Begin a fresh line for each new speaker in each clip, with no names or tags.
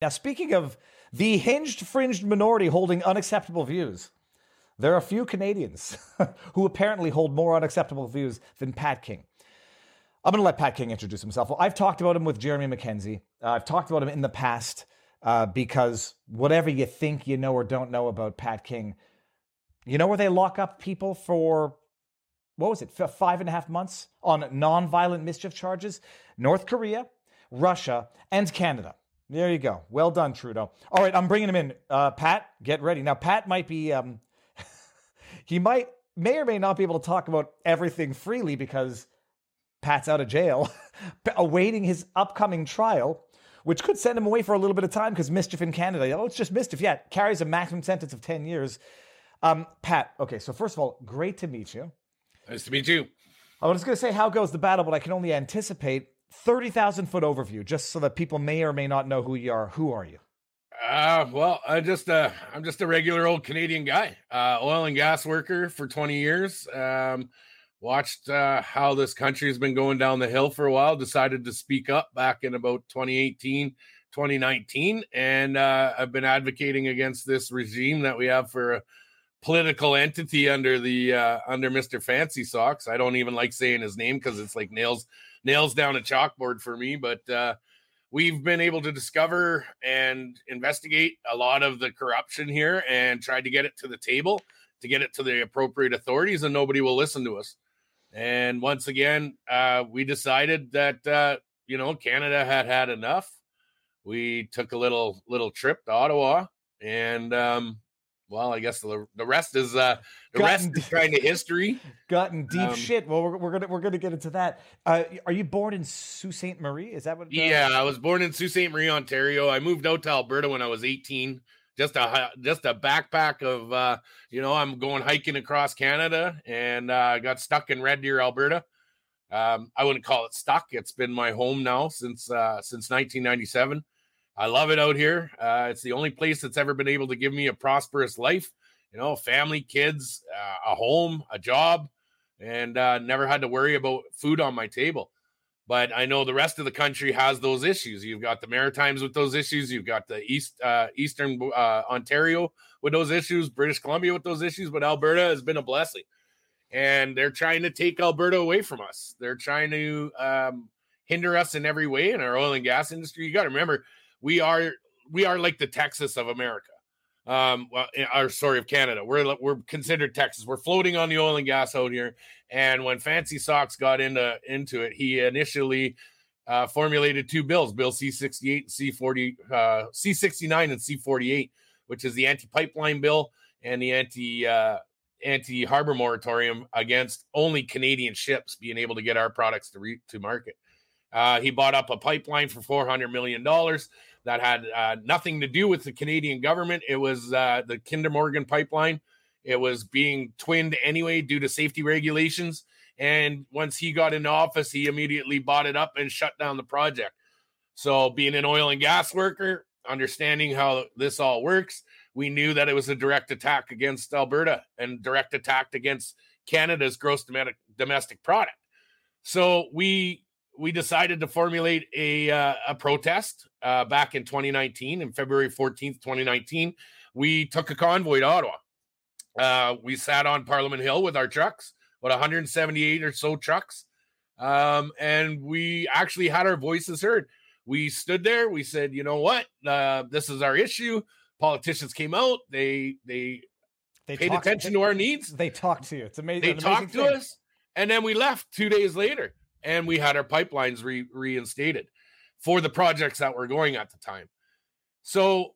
Now, speaking of the hinged, fringed minority holding unacceptable views, there are a few Canadians who apparently hold more unacceptable views than Pat King. I'm going to let Pat King introduce himself. Well, I've talked about him with Jeremy Mackenzie. Uh, I've talked about him in the past uh, because whatever you think you know or don't know about Pat King, you know where they lock up people for what was it, five and a half months on non-violent mischief charges? North Korea, Russia, and Canada. There you go. Well done, Trudeau. All right, I'm bringing him in. Uh, Pat, get ready. Now, Pat might be, um, he might, may or may not be able to talk about everything freely because Pat's out of jail, awaiting his upcoming trial, which could send him away for a little bit of time because mischief in Canada. Oh, it's just mischief. Yeah, carries a maximum sentence of 10 years. Um, Pat, okay, so first of all, great to meet you.
Nice to meet you.
I was going to say how goes the battle, but I can only anticipate 30,000 foot overview just so that people may or may not know who you are. Who are you?
Uh, well, I just uh, I'm just a regular old Canadian guy, uh, oil and gas worker for 20 years. Um, watched uh, how this country has been going down the hill for a while. Decided to speak up back in about 2018, 2019, and uh, I've been advocating against this regime that we have for a political entity under the uh, under Mr. Fancy Socks. I don't even like saying his name because it's like nails nails down a chalkboard for me, but. Uh, we've been able to discover and investigate a lot of the corruption here and tried to get it to the table to get it to the appropriate authorities and nobody will listen to us and once again uh, we decided that uh, you know canada had had enough we took a little little trip to ottawa and um, well, I guess the the rest is uh the gotten, rest is kind of history.
Gotten deep um, shit. Well, we're, we're gonna we're gonna get into that. Uh, are you born in Sault Ste. Marie? Is that what? Uh,
yeah, I was born in Sault Ste. Marie, Ontario. I moved out to Alberta when I was 18. Just a just a backpack of uh, you know, I'm going hiking across Canada, and uh, I got stuck in Red Deer, Alberta. Um, I wouldn't call it stuck. It's been my home now since uh, since 1997. I love it out here. Uh, it's the only place that's ever been able to give me a prosperous life. You know, family, kids, uh, a home, a job, and uh, never had to worry about food on my table. But I know the rest of the country has those issues. You've got the Maritimes with those issues. You've got the East uh, Eastern uh, Ontario with those issues. British Columbia with those issues. But Alberta has been a blessing, and they're trying to take Alberta away from us. They're trying to um, hinder us in every way in our oil and gas industry. You got to remember we are we are like the Texas of America. Um, well, eh, or sorry, of Canada. We're we're considered Texas. We're floating on the oil and gas out here. And when Fancy Socks got into into it, he initially uh, formulated two bills: Bill C sixty eight and C forty, uh, C sixty nine and C forty eight, which is the anti pipeline bill and the anti uh, anti harbor moratorium against only Canadian ships being able to get our products to re- to market. Uh, he bought up a pipeline for four hundred million dollars that had uh, nothing to do with the Canadian government. It was uh, the Kinder Morgan pipeline. It was being twinned anyway due to safety regulations. And once he got into office, he immediately bought it up and shut down the project. So, being an oil and gas worker, understanding how this all works, we knew that it was a direct attack against Alberta and direct attack against Canada's gross domestic product. So we we decided to formulate a uh, a protest uh, back in 2019, in February 14th, 2019. We took a convoy to Ottawa. Uh, we sat on Parliament Hill with our trucks, what 178 or so trucks, um, and we actually had our voices heard. We stood there. We said, you know what, uh, this is our issue. Politicians came out. They they they paid attention to, to our needs.
They talked to you. It's amazing.
They talked to thing. us, and then we left two days later and we had our pipelines re- reinstated for the projects that were going at the time. So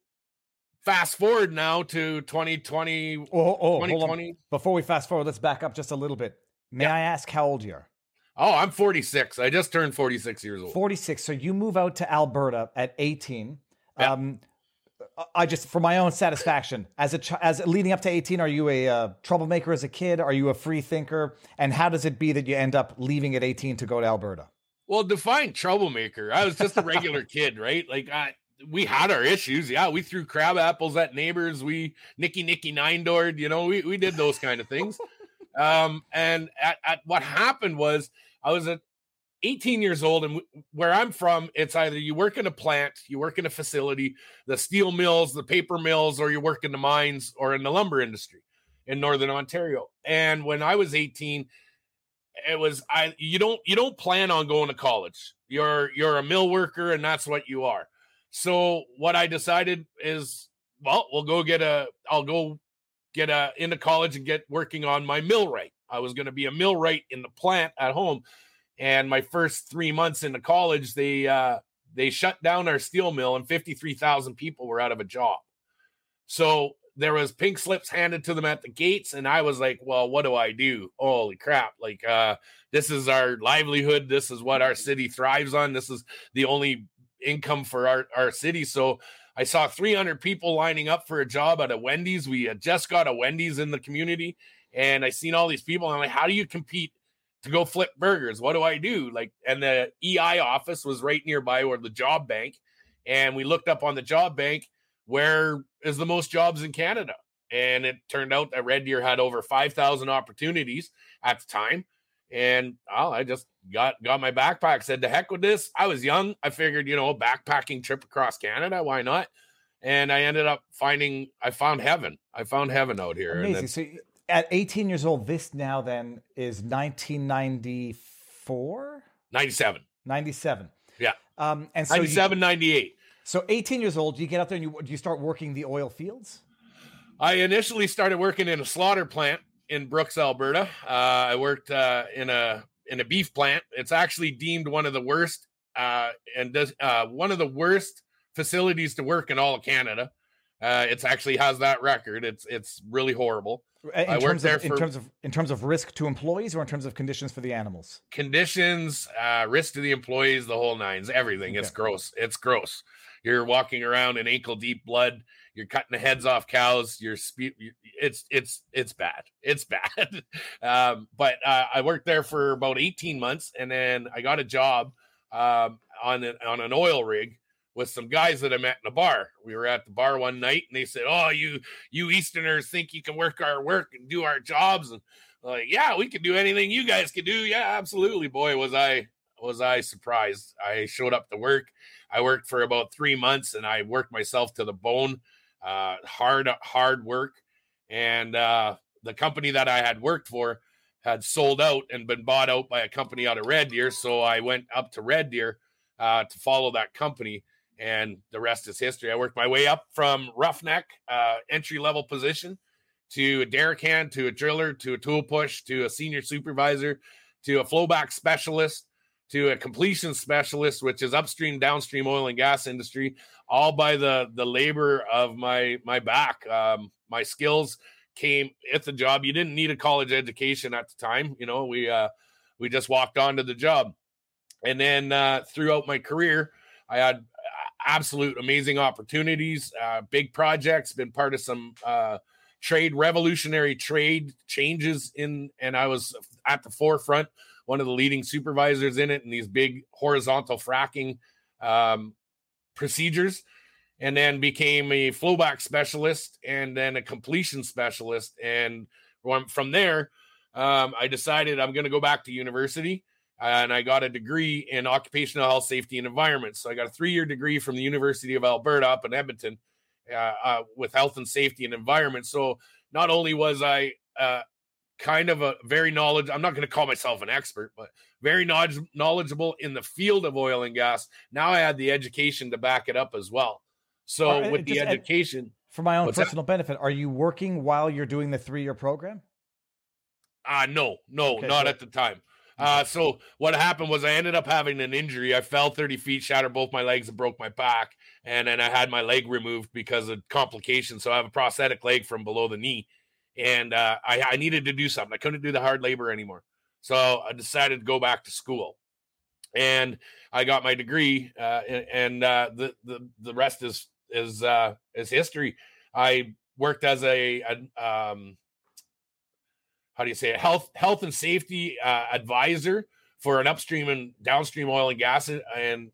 fast forward now to 2020
oh, oh 2020 before we fast forward let's back up just a little bit. May yeah. i ask how old you are?
Oh i'm 46 i just turned 46 years old.
46 so you move out to alberta at 18 yeah. um I just, for my own satisfaction, as a as leading up to eighteen, are you a uh, troublemaker as a kid? Are you a free thinker? And how does it be that you end up leaving at eighteen to go to Alberta?
Well, define troublemaker. I was just a regular kid, right? Like I, we had our issues. Yeah, we threw crab apples at neighbors. We Nicky Nicky nine doored. You know, we we did those kind of things. um, and at, at what happened was I was a 18 years old, and where I'm from, it's either you work in a plant, you work in a facility, the steel mills, the paper mills, or you work in the mines or in the lumber industry in northern Ontario. And when I was 18, it was I you don't you don't plan on going to college. You're you're a mill worker and that's what you are. So what I decided is well, we'll go get a I'll go get a into college and get working on my millwright. I was going to be a millwright in the plant at home. And my first 3 months into college, they uh they shut down our steel mill and 53,000 people were out of a job. So there was pink slips handed to them at the gates and i was like well what do i do? Holy crap like uh this is our livelihood. This is what our city thrives on. This is the only income for our, our city. So i saw 300 people lining up for a job at a wendy's. We had just got a wendy's in the community and i seen all these people and i'm like how do you compete to go flip burgers what do i do like and the ei office was right nearby or the job bank and we looked up on the job bank where is the most jobs in Canada. And it turned out that Red Deer had over 5,000 opportunities at the time. And oh, I just got got my backpack. Said, "The heck with this." I was young. I figured, you know, backpacking trip across Canada. Why not? And I ended up finding. I found heaven. I found heaven out here.
Amazing. so at 18 years old, this now then is 1994,
97,
97.
Yeah.
Um, and
so 97, you, 98.
So 18 years old, you get out there and you you start working the oil fields?
I initially started working in a slaughter plant in Brooks, Alberta. Uh, I worked uh, in a in a beef plant. It's actually deemed one of the worst uh, and does uh, one of the worst facilities to work in all of Canada. Uh, it's actually has that record. It's it's really horrible.
In I worked there of, in terms of in terms of risk to employees or in terms of conditions for the animals.
Conditions, uh, risk to the employees, the whole nines, everything. Okay. It's gross. It's gross. You're walking around in ankle deep blood. You're cutting the heads off cows. You're spe- it's it's it's bad. It's bad. um, but uh, I worked there for about 18 months, and then I got a job um, on an, on an oil rig with some guys that I met in a bar. We were at the bar one night, and they said, "Oh, you you Easterners think you can work our work and do our jobs?" And like, yeah, we can do anything you guys can do. Yeah, absolutely. Boy, was I was I surprised. I showed up to work. I worked for about three months and I worked myself to the bone. Uh, hard, hard work. And uh, the company that I had worked for had sold out and been bought out by a company out of Red Deer. So I went up to Red Deer uh, to follow that company. And the rest is history. I worked my way up from roughneck, uh, entry level position, to a derrick hand, to a driller, to a tool push, to a senior supervisor, to a flowback specialist, to a completion specialist, which is upstream, downstream oil and gas industry, all by the the labor of my my back. Um, my skills came at the job. You didn't need a college education at the time. You know, we uh, we just walked onto the job, and then uh, throughout my career, I had absolute amazing opportunities, uh, big projects, been part of some uh, trade revolutionary trade changes in, and I was at the forefront one of the leading supervisors in it and these big horizontal fracking um, procedures, and then became a flowback specialist and then a completion specialist. And from there, um, I decided I'm going to go back to university. And I got a degree in occupational health, safety, and environment. So I got a three year degree from the University of Alberta up in Edmonton uh, uh, with health and safety and environment. So not only was I uh, kind of a very knowledge. I'm not going to call myself an expert, but very knowledge, knowledgeable in the field of oil and gas. Now I had the education to back it up as well. So uh, with the education,
for my own personal that? benefit, are you working while you're doing the three year program?
Uh no, no, okay, not at the time. Uh, so what happened was I ended up having an injury. I fell 30 feet, shattered both my legs, and broke my back. And then I had my leg removed because of complications. So I have a prosthetic leg from below the knee and uh, I, I needed to do something. I couldn't do the hard labor anymore, so I decided to go back to school, and I got my degree, uh, and, and uh, the the the rest is is uh, is history. I worked as a, a um, how do you say it? health health and safety uh, advisor for an upstream and downstream oil and gas, and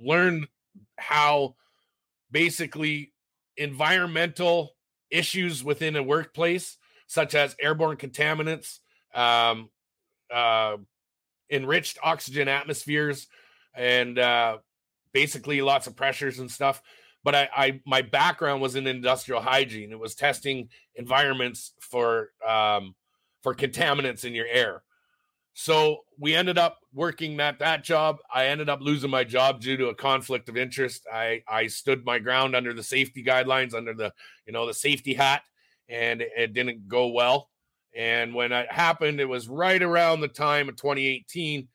learn how basically environmental issues within a workplace, such as airborne contaminants, um, uh, enriched oxygen atmospheres and uh, basically lots of pressures and stuff. But I, I, my background was in industrial hygiene. It was testing environments for um, for contaminants in your air. So we ended up working at that job. I ended up losing my job due to a conflict of interest. I I stood my ground under the safety guidelines, under the you know the safety hat, and it didn't go well. And when it happened, it was right around the time of 2018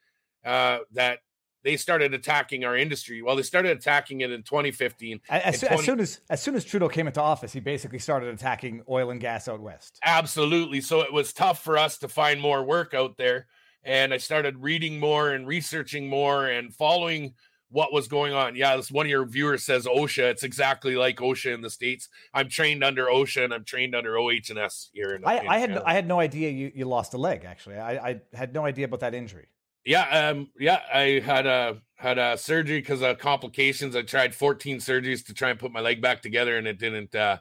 uh, that they started attacking our industry. Well, they started attacking it in 2015.
As,
20-
as, soon as as soon as Trudeau came into office, he basically started attacking oil and gas out west.
Absolutely. So it was tough for us to find more work out there and I started reading more and researching more and following what was going on. Yeah, this one of your viewers says OSHA. It's exactly like OSHA in the states. I'm trained under OSHA and I'm trained under OH&S here. In,
I,
in
I had
Canada.
I had no idea you, you lost a leg. Actually, I, I had no idea about that injury.
Yeah, um, yeah, I had a had a surgery because of complications. I tried 14 surgeries to try and put my leg back together, and it didn't. Uh,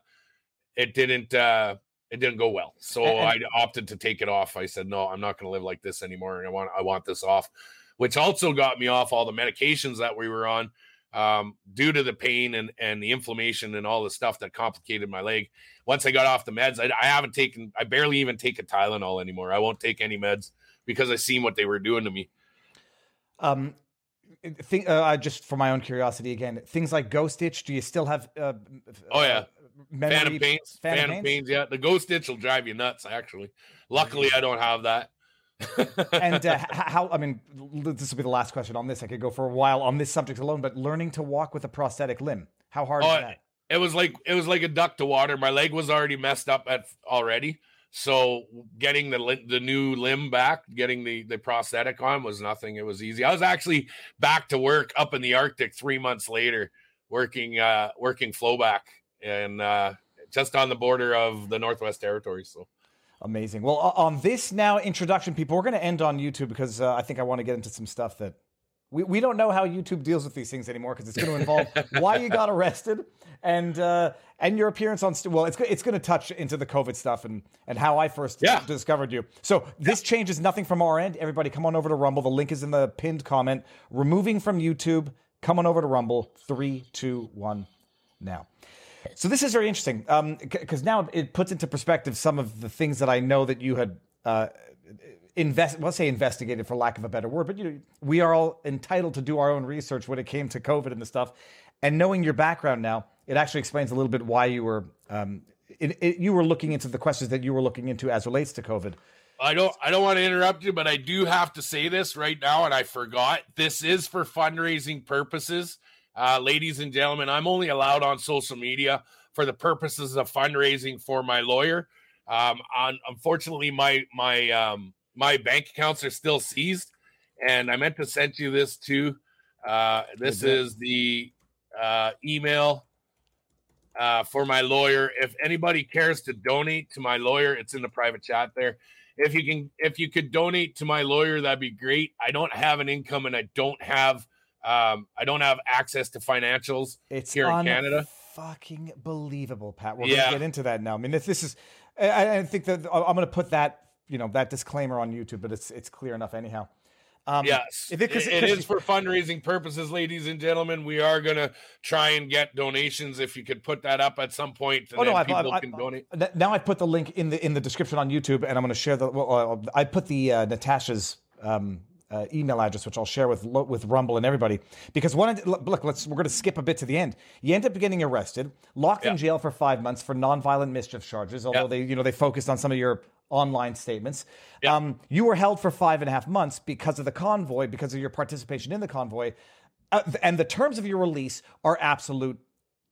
it didn't. Uh, it didn't go well. So
And-
I opted to take it off. I said, no, I'm not going to live like this anymore. I want, I want this off, which also got me off all the medications that we were on um, due to the pain and, and the inflammation and all the stuff that complicated my leg. Once I got off the meds, I, I haven't taken, I barely even take a Tylenol anymore. I won't take any meds because I seen what they were doing to me.
Um, think uh, just for my own curiosity again, things like Ghost Stitch. Do you still have? Uh,
Oh, yeah.
uh, memory,
Phantom pains,
Phantom
phantom,
pains?
pains. Yeah, the ghost stitch will drive you nuts. Actually, luckily I don't have that.
and uh, how? I mean, this will be the last question on this. I could go for a while on this subject alone, but learning to walk with a prosthetic limb. How hard
Oh,
is that?
it was like it was like a duck to water. My leg was already messed up at already, so getting the the new limb back, getting the the prosthetic on was nothing. It was easy. I was actually back to work up in the Arctic three months later, working uh working flowback and uh just on the border of the Northwest Territories. So
Amazing. Well, on this now introduction, people, we're going to end on YouTube because uh, I think I want to get into some stuff that we, we don't know how YouTube deals with these things anymore because it's going to involve why you got arrested and uh, and your appearance on. St- well, it's it's going to touch into the COVID stuff and and how I first
Yeah.
discovered you. So this changes nothing from our end. Everybody, come on over to Rumble. The link is in the pinned comment. Removing from YouTube. Come on over to Rumble. Three, two, one, now. So this is very interesting because now it puts into perspective some of the things that I know that you had uh, invest. Let's say investigated for lack of a better word, but you know, we are all entitled to do our own research when it came to COVID and the stuff. And knowing your background now, it actually explains a little bit why you were um, it, it, you were looking into the questions that you were looking into as relates to COVID.
I don't I don't want to interrupt you, but I do have to say this right now, and I forgot. This is for fundraising purposes. Uh, ladies and gentlemen, I'm only allowed on social media for the purposes of fundraising for my lawyer. Um, on, unfortunately, my my um, my bank accounts are still seized, and I meant to send you this too. Uh, this is the uh, email uh, for my lawyer. If anybody cares to donate to my lawyer, it's in the private chat there. If you can, if you could donate to my lawyer, that'd be great. I don't have an income, and I don't have, um, I don't have access to financials.
It's
Here in Canada?
fucking believable, Pat. We're
Yeah.
gonna get into that now. I mean, if this is, I, I think that I'm gonna put that, you know, that disclaimer on YouTube, but it's it's clear enough anyhow. Um,
Yes,
it-
it-
it- 'cause
for fundraising purposes, ladies and gentlemen. We are gonna try and get donations. If you could put that up at some point,
Oh no! I've,
people
I've,
can
I've-
donate.
Now I put the link in the in the description on YouTube, and I'm going to share the. Well, I put the uh, Natasha's um, uh, email address, which I'll share with with Rumble and everybody. Because one, look, let's we're going to skip a bit to the end. You end up getting arrested, locked in jail for five months for nonviolent mischief charges. Although
Yeah.
they, you know, they focused on some of your online statements.
Yeah.
Um, you were held for five and a half months because of the convoy, because of your participation in the convoy, uh, and the terms of your release are absolute,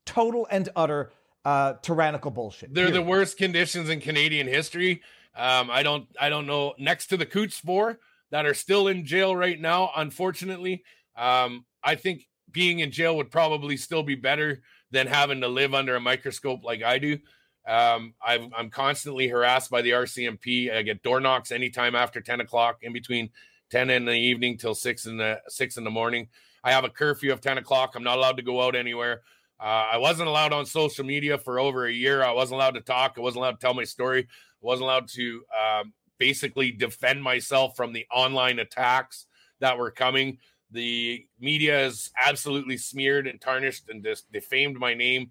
total and utter uh, tyrannical bullshit.
They're the worst conditions in Canadian history. Um, I don't, I don't know. Next to the Coutts Four that are still in jail right now, unfortunately, um, I think being in jail would probably still be better than having to live under a microscope like I do. Um, I've, I'm constantly harassed by the RCMP. I get door knocks anytime after 10 o'clock, in between 10 in the evening till six in the six in the morning. I have a curfew of 10 o'clock. I'm not allowed to go out anywhere. Uh, I wasn't allowed on social media for over a year. I wasn't allowed to talk. I wasn't allowed to tell my story. I wasn't allowed to um, basically defend myself from the online attacks that were coming. The media is absolutely smeared and tarnished and just defamed my name.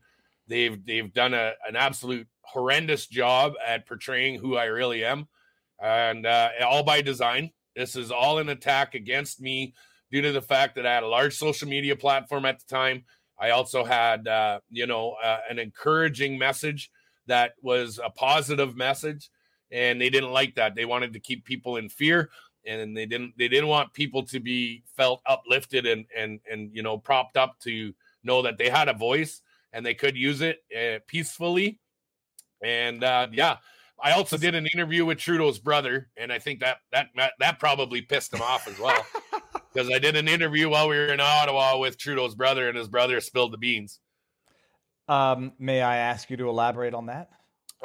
They've they've done a, an absolute horrendous job at portraying who I really am, and uh, all by design. This is all an attack against me due to the fact that I had a large social media platform at the time. I also had, uh, you know, uh, an encouraging message that was a positive message, and they didn't like that. They wanted to keep people in fear, and they didn't. They didn't want people to be felt uplifted and and and you know propped up to know that they had a voice and they could use it uh, peacefully. And uh, yeah, I also did an interview with Trudeau's brother, and I think that that that, probably pissed him off as well. Because I did an interview while we were in Ottawa with Trudeau's brother, and his brother spilled the beans.
Um, may I ask you to elaborate on that?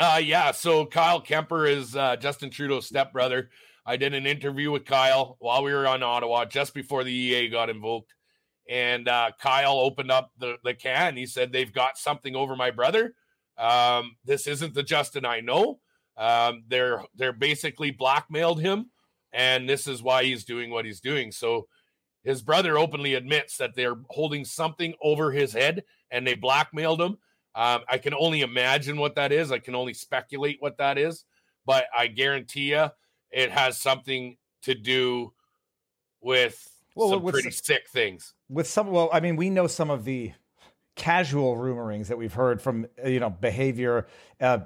Uh, yeah. So Kyle Kemper is uh, Justin Trudeau's stepbrother. I did an interview with Kyle while we were on Ottawa, just before the EA got invoked. And uh, Kyle opened up the, the can. He said, They've got something over my brother. Um, this isn't the Justin I know. Um, they're they're basically blackmailed him, and this is why he's doing what he's doing. So his brother openly admits that they're holding something over his head and they blackmailed him. Um, I can only imagine what that is. I can only speculate what that is, but I guarantee you it has something to do with well, some pretty sick things.
With some, well, I mean, we know some of the casual rumorings that we've heard from uh, you know behavior uh,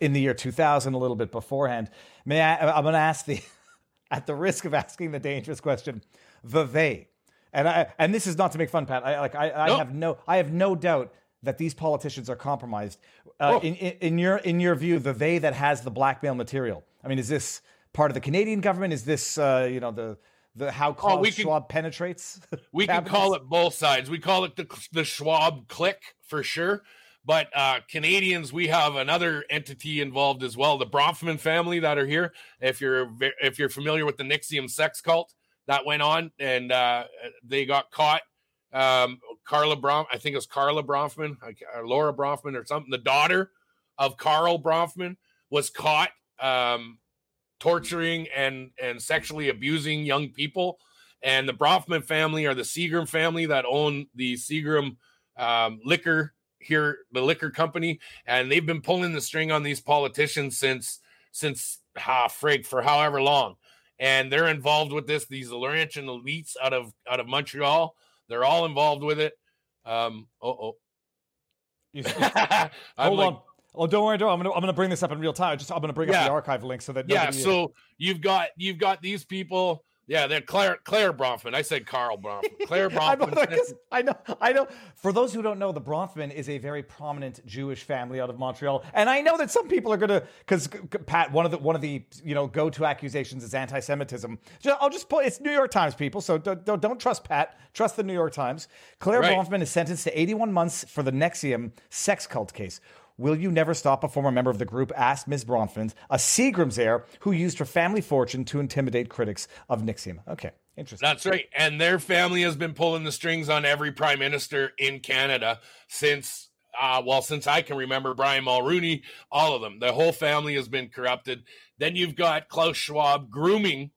in the year 2000 a little bit beforehand may I, i'm going to ask the at the risk of asking the dangerous question the they and i and this is not to make fun pat i like i, I nope. have no i have no doubt that these politicians are compromised uh, oh. in, in, in your in your view the they that has the blackmail material i mean is this part of the canadian government is this uh, you know the the how Klaus oh, we can, Schwab penetrates.
We can call it both sides. We call it the the Schwab click for sure. But uh, Canadians, we have another entity involved as well, the Bronfman family that are here. If you're if you're familiar with the NXIVM sex cult that went on, and uh, they got caught. Um, Carla Bronf, I think it was Carla Bronfman, or Laura Bronfman, or something. The daughter of Carl Bronfman was caught um, torturing and and sexually abusing young people. And the Bronfman family are the Seagram family that own the Seagram um, liquor here, the liquor company, and they've been pulling the string on these politicians since since ah, frig for however long. And they're involved with this. These Laurentian elites out of out of Montreal, they're all involved with it. Um, oh,
oh. Hold like, on. Oh, don't worry, don't. I'm gonna I'm gonna bring this up in real time. Just I'm gonna bring yeah. up the archive link so that
yeah. Uh, so you've got you've got these people. Yeah, they're Claire Claire Bronfman. I said Carl Bronfman. Claire Bronfman.
I know, I know. For those who don't know, the Bronfman is a very prominent Jewish family out of Montreal, and I know that some people are gonna because Pat one of the one of the you know go to accusations is anti-Semitism. I'll just put it's New York Times people, so don't, don't, don't trust Pat. Trust the New York Times. Claire right. Bronfman is sentenced to 81 months for the NXIVM sex cult case. Will you never stop? A former member of the group asked Ms. Bronfman, a Seagram's heir who used her family fortune to intimidate critics of NXIVM. Okay, interesting.
That's right. And their family has been pulling the strings on every prime minister in Canada since, uh, well, since I can remember Brian Mulroney, all of them. The whole family has been corrupted. Then you've got Klaus Schwab grooming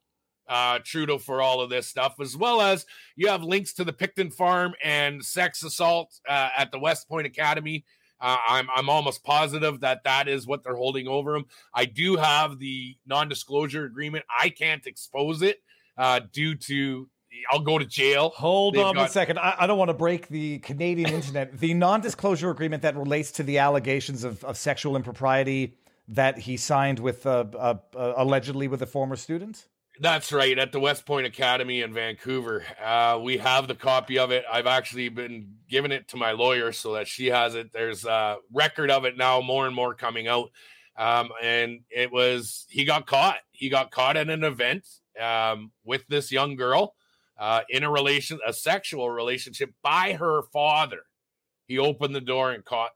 uh, Trudeau for all of this stuff, as well as you have links to the Picton farm and sex assault uh, at the West Point Academy uh, I'm I'm almost positive that that is what they're holding over him. I do have the non-disclosure agreement. I can't expose it uh, due to I'll go to jail.
Hold They've on got- a second. I, I, don't want to break the Canadian internet. the non-disclosure agreement that relates to the allegations of, of sexual impropriety that he signed with uh, uh, uh allegedly with a former student.
That's right. At the West Point Academy in Vancouver. Uh, we have the copy of it. I've actually been giving it to my lawyer so that she has it. There's a record of it now, more and more coming out. Um, and it was, he got caught. He got caught at an event um, with this young girl uh, in a relation, a sexual relationship by her father. He opened the door and caught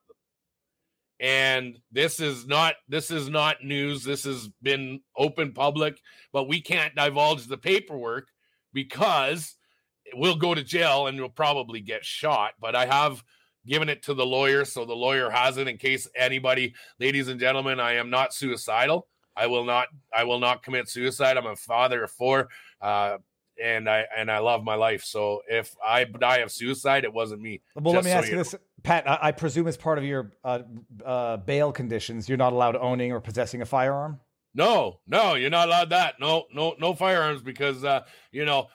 and this is not this is not news. This has been open public but we can't divulge the paperwork because we'll go to jail and we'll probably get shot. But i have given it to the lawyer so the lawyer has it in case anybody ladies and gentlemen i am not suicidal. I will not i will not commit suicide. I'm a father of four. Uh, and I and I love my life. So if I die of suicide, it wasn't me.
Well, let me
so
ask you
know.
this, Pat. I, I presume as part of your uh, uh, bail conditions, you're not allowed owning or possessing a firearm.
No, no, you're not allowed that. No, no, no firearms because uh, you know,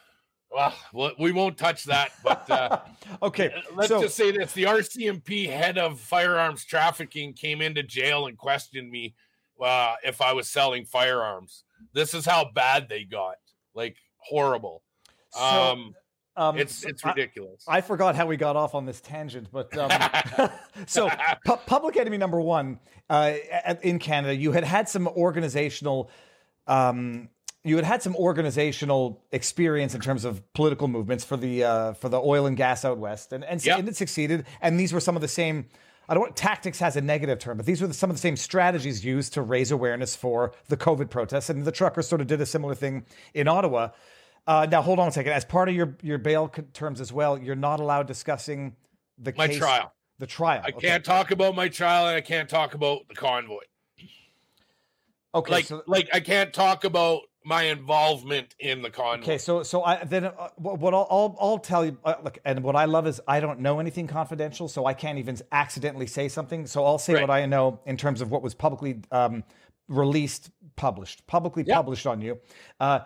well, we won't touch that. But uh,
okay,
let's
so
just say this: the RCMP head of firearms trafficking came into jail and questioned me uh, if I was selling firearms. This is how bad they got, like horrible.
so,
um,
um,
it's it's
I-
ridiculous.
I, forgot how we got off on this tangent, but um, so pu- public enemy number one uh, at- in Canada, you had had some organizational. Um, you had had some organizational experience in terms of political movements for the uh, for the oil and gas out west, and and,
Yep.
and it succeeded. And these were some of the same. I don't want tactics has a negative term, but these were the, some of the same strategies used to raise awareness for the COVID protests. And the truckers sort of did a similar thing in Ottawa. Uh, now, hold on a second. As part of your your bail terms as well, you're not allowed discussing the
my
case,
trial.
The trial.
I
Okay.
can't talk about my trial, and I can't talk about the convoy.
Okay.
like,
so,
like I can't talk about my involvement in the convoy.
okay. So, so I then uh, what what I'll, I'll I'll tell you. Uh, look, and what I love is I don't know anything confidential, so I can't even accidentally say something. So I'll say
Right.
what I know in terms of what was publicly um, released, published, publicly
Yeah.
published on you. Uh,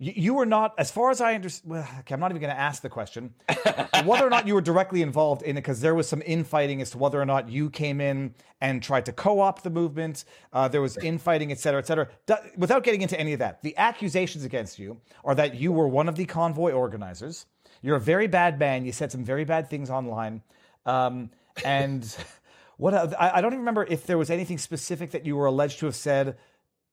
you, you were not, as far as I understand. Well, okay, I'm not even going to ask the question whether or not you were directly involved in it, because there was some infighting as to whether or not you came in and tried to co-opt the movement. Uh, there was infighting, et cetera, et cetera. Without getting into any of that, the accusations against you are that you were one of the convoy organizers. You're a very bad man. You said some very bad things online, um, and what I, I don't even remember if there was anything specific that you were alleged to have said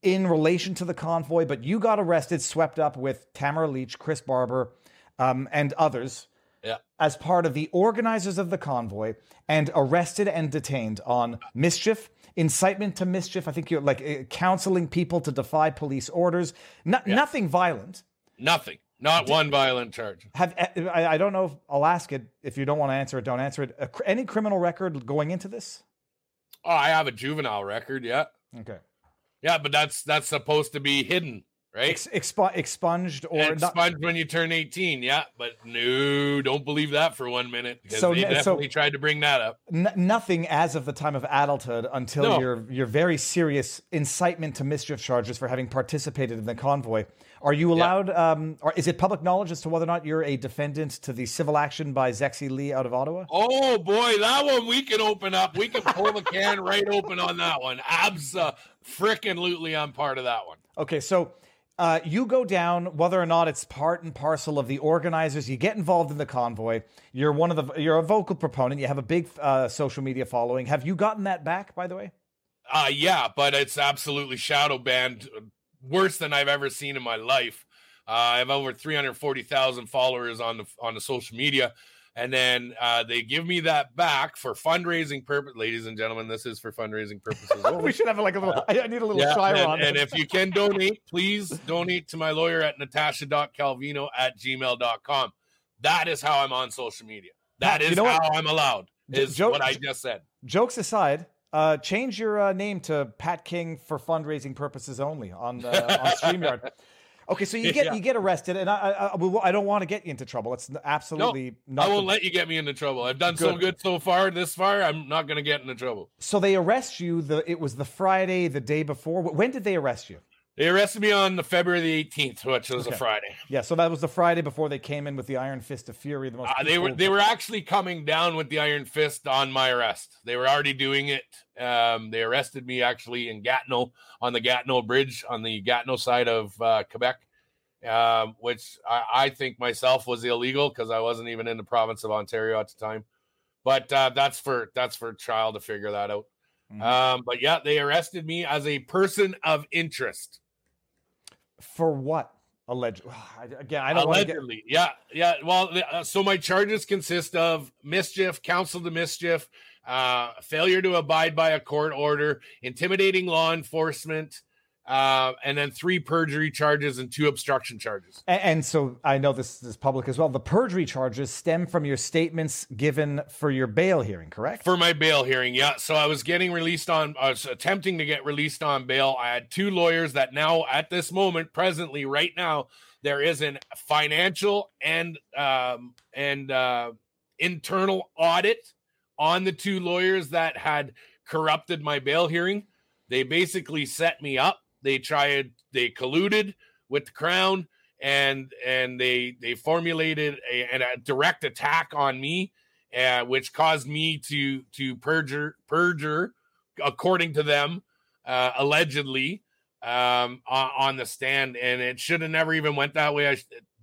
in relation to the convoy, but you got arrested, swept up with Tamara Lich, Chris Barber, um, and others
Yeah.
as part of the organizers of the convoy and arrested and detained on mischief, incitement to mischief. I think you're like uh, counseling people to defy police orders. No, Nothing violent.
Nothing. Not one violent charge.
Have uh, I, I don't know if I'll ask it. If you don't want to answer it, don't answer it. Any criminal record going into this?
Oh, I have a juvenile record. Yeah.
Okay.
Yeah, but that's that's supposed to be hidden, right?
Ex- expu- expunged or
and
not?
expunged when you turn 18. Yeah, but no, don't believe that for one minute because
So
they
ne- so-
definitely tried to bring that up.
N- nothing as of the time of adulthood until
No.
your your very serious incitement to mischief charges for having participated in the convoy. Are you allowed? Um, or is it public knowledge as to whether or not you're a defendant to the civil action by Zexi Li out of Ottawa?
Oh boy, that one we can open up. We can pull the can right open on that one. Lootly, I'm part of that one.
Okay, so uh, you go down whether or not it's part and parcel of the organizers. You get involved in the convoy. You're one of the. You're a vocal proponent. You have a big uh, social media following. Have you gotten that back? By the way.
Uh yeah, but it's absolutely shadow banned, worse than I've ever seen in my life. Uh, I have over 340,000 followers on the on the social media, and then uh, they give me that back for fundraising purpose. Ladies and gentlemen, this is for fundraising purposes.
we should have like a little. I need a little
Yeah,
Chiron.
and, and if you can donate, please donate to my lawyer at natasha.calvino at gmail.com. That is how I'm on social media. That is You
know what?
how I'm allowed, is
Jo-
what I just said.
Jokes aside, uh, change your uh, name to Pat King for fundraising purposes only on uh, on Streamyard. Okay, so you get
Yeah.
you get arrested, and I I, I, don't want to get you into trouble. It's absolutely not.
I won't let you get me into trouble. I've done so
Good.
good so far this far. I'm not going to get into trouble.
so they arrest you. The it was the Friday, the day before. When did they arrest you?
They arrested me on the February the 18th, which was
Okay.
a Friday.
Yeah, so that was the Friday before they came in with the Iron Fist of Fury. The most
Uh, they were they were actually coming down with the iron fist on my arrest. They were already doing it. Um, they arrested me actually in Gatineau on the Gatineau Bridge on the Gatineau side of uh, Quebec, um, which I, I think myself was illegal because I wasn't even in the province of Ontario at the time. But uh, that's for that's for trial to figure that out.
Mhm.
Um, but yeah, they arrested me as a person of interest.
For what? Alleged. Again, I don't to get.
Allegedly, yeah, yeah. Well, uh, so my charges consist of mischief, counsel to mischief, uh, failure to abide by a court order, intimidating law enforcement, uh, and then three perjury charges and two obstruction charges.
A- And so I know this is public as well. The perjury charges stem from your statements given for your bail hearing, correct?
For my bail hearing, yeah. So I was getting released on, I was attempting to get released on bail. I had two lawyers that now, at this moment, presently, right now, there is an financial and um, and uh, internal audit on the two lawyers that had corrupted my bail hearing. They basically set me up. They tried, they colluded with the crown, and and they they formulated a, a direct attack on me, uh, which caused me to to perjure perjure, according to them, uh, allegedly um, on, on, the stand, and it should have never even went that way. I,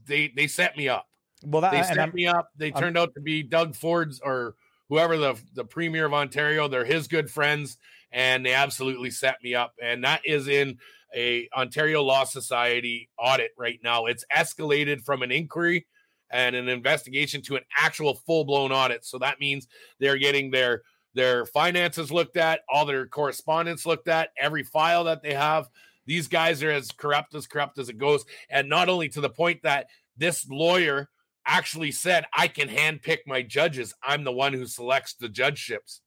they they set me up. Well, that, they set me up. They turned I'm, out to be Doug Ford's or whoever the the premier of Ontario. They're his good friends, and they absolutely set me up. And that is in a Ontario Law Society audit right now. It's escalated from an inquiry and an investigation to an actual full blown audit. So that means they're getting their their finances looked at, all their correspondence looked at, every file that they have. These guys are as corrupt as corrupt as it goes. And not only to the point that this lawyer actually said, I can handpick my judges. I'm the one who selects the judgeships.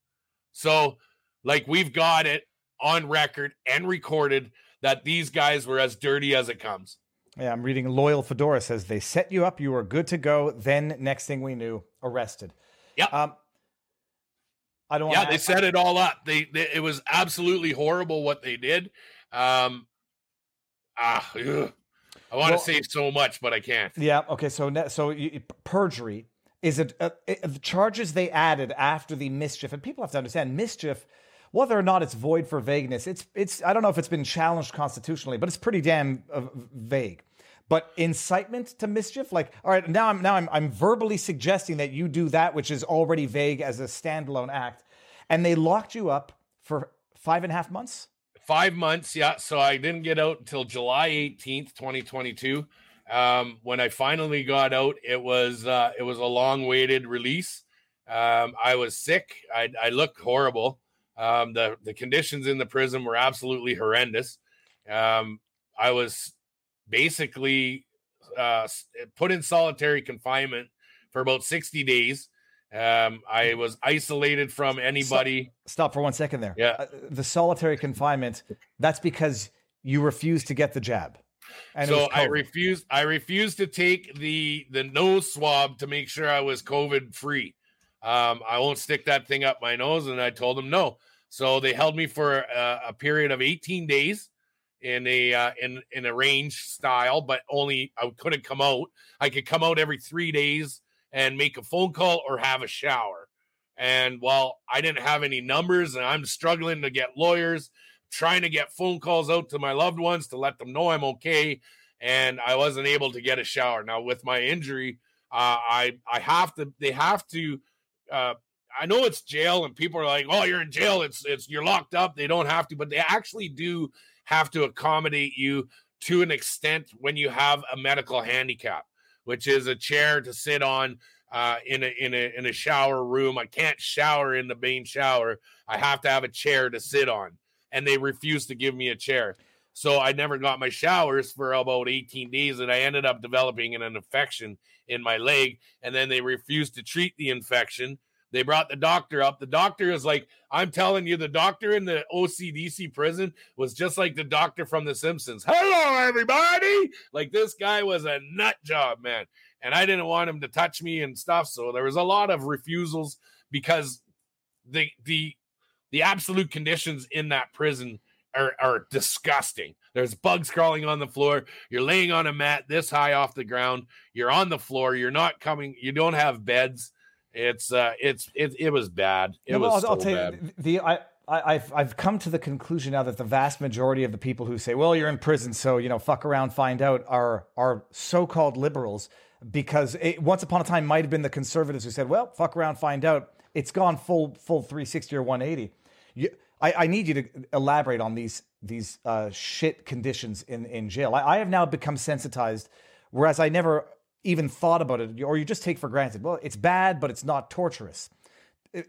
So, like, we've got it on record and recorded that these guys were as dirty as it comes.
Yeah, I'm reading Loyal Fedora says they set you up, you were good to go. Then, next thing we knew, arrested.
Yeah. Um, I don't. Yeah, they set it all up. They, they, it was absolutely horrible what they did. Um, ah, ugh. I want well, to say so much, but I can't.
Yeah. Okay. So so you, perjury is it uh, the charges they added after the mischief, and people have to understand mischief. Whether or not it's void for vagueness, it's it's I don't know if it's been challenged constitutionally, but it's pretty damn uh, vague. But incitement to mischief, like all right, now I'm now I'm I'm verbally suggesting that you do that which is already vague as a standalone act, and they locked you up for five and a half months
five months. Yeah. So I didn't get out until July 18th, 2022. Um, when I finally got out, it was uh, it was a long waited release. Um, I was sick. I, I looked horrible. Um, the the conditions in the prison were absolutely horrendous. Um, I was basically uh, put in solitary confinement for about 60 days. Um, I was isolated from anybody.
Stop, stop for one second there.
Yeah. Uh,
the solitary confinement, that's because you refused to get the jab.
And so I refused I refused to take the the nose swab to make sure I was COVID free. Um, I won't stick that thing up my nose, and I told them no. So they held me for a, a period of 18 days in a uh, in in a range style, but only I couldn't come out. I could come out every three days and make a phone call or have a shower. And while I didn't have any numbers and I'm struggling to get lawyers, trying to get phone calls out to my loved ones to let them know I'm okay, and I wasn't able to get a shower. Now with my injury, uh, I I have to. They have to. Uh, I know it's jail, and people are like, "Oh, you're in jail. It's it's you're locked up." They don't have to, but they actually do have to accommodate you to an extent when you have a medical handicap which is a chair to sit on uh, in a in a in a shower room. I can't shower in the main shower. I have to have a chair to sit on, and they refuse to give me a chair. So I never got my showers for about 18 days, and I ended up developing an infection in my leg. And then they refused to treat the infection, they brought the doctor up. The doctor is like, I'm telling you, the doctor in the OCDC prison was just like the doctor from The Simpsons. Hello, everybody. Like this guy was a nut job, man. And I didn't want him to touch me and stuff. So there was a lot of refusals because the the the absolute conditions in that prison are, are disgusting. There's bugs crawling on the floor. You're laying on a mat this high off the ground. You're on the floor. You're not coming. You don't have beds. It's uh, it's it, it was bad. It no, was I'll, so I'll tell bad.
you the I. I've I've come to the conclusion now that the vast majority of the people who say, "Well, you're in prison, so you know, fuck around, find out," are are so-called liberals because it, once upon a time might have been the conservatives who said, "Well, fuck around, find out." It's gone full full 360 or 180. You, I, I need you to elaborate on these these uh, shit conditions in in jail. I, I have now become sensitized, whereas I never even thought about it, or you just take for granted, well, it's bad, but it's not torturous.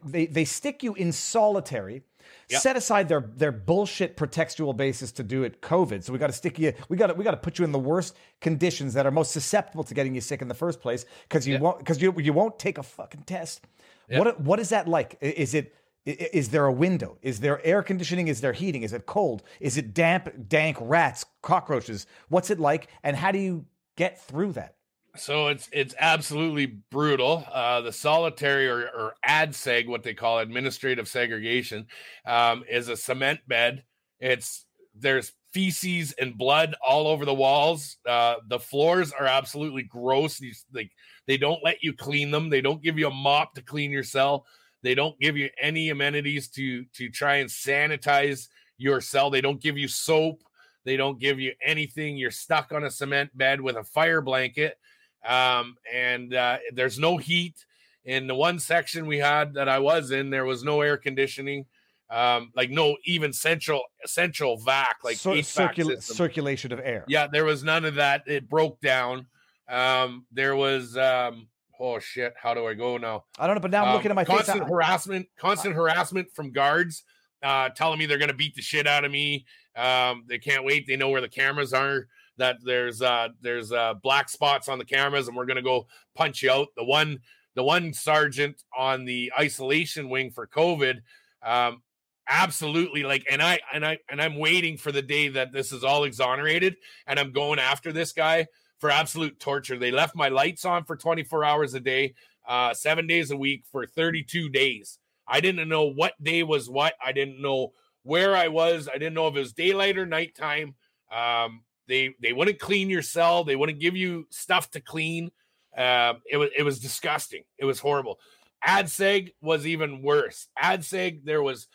They, they stick you in solitary, yep. set aside their, their bullshit pretextual basis to do it COVID. So we got to stick you, we got to, we got to put you in the worst conditions that are most susceptible to getting you sick in the first place because you yep. won't, because you, you won't take a fucking test. Yep. What, what is that like? Is it, is there a window? Is there air conditioning? Is there heating? Is it cold? Is it damp, dank rats, cockroaches? What's it like? And how do you get through that?
So it's it's absolutely brutal. Uh, the solitary or, or ADSEG, what they call administrative segregation, um, is a cement bed. It's there's feces and blood all over the walls. Uh, the floors are absolutely gross. These like they don't let you clean them. They don't give you a mop to clean your cell. They don't give you any amenities to to try and sanitize your cell. They don't give you soap. They don't give you anything. You're stuck on a cement bed with a fire blanket, um, and uh, there's no heat. In the one section we had that I was in, there was no air conditioning um, like no even central central vac like
Cir- circula- circulation of air.
Yeah, there was none of that. It broke down. Um, there was um, oh shit, how do I go now?
I don't know, but now I'm looking at my
constant
face.
harassment, constant harassment from guards, uh, telling me they're gonna beat the shit out of me. Um, they can't wait. They know where the cameras are. That there's uh there's uh black spots on the cameras, and we're gonna go punch you out. The one the one sergeant on the isolation wing for COVID um, absolutely like and i and i and i'm waiting for the day that this is all exonerated and i'm going after this guy for absolute torture. They left my lights on for 24 hours a day uh seven days a week for 32 days. I didn't know what day was what. I didn't know where i was. I didn't know if it was daylight or nighttime. Um they they wouldn't clean your cell. They wouldn't give you stuff to clean. Um it was it was disgusting. It was horrible. Adseg was even worse. Adseg there was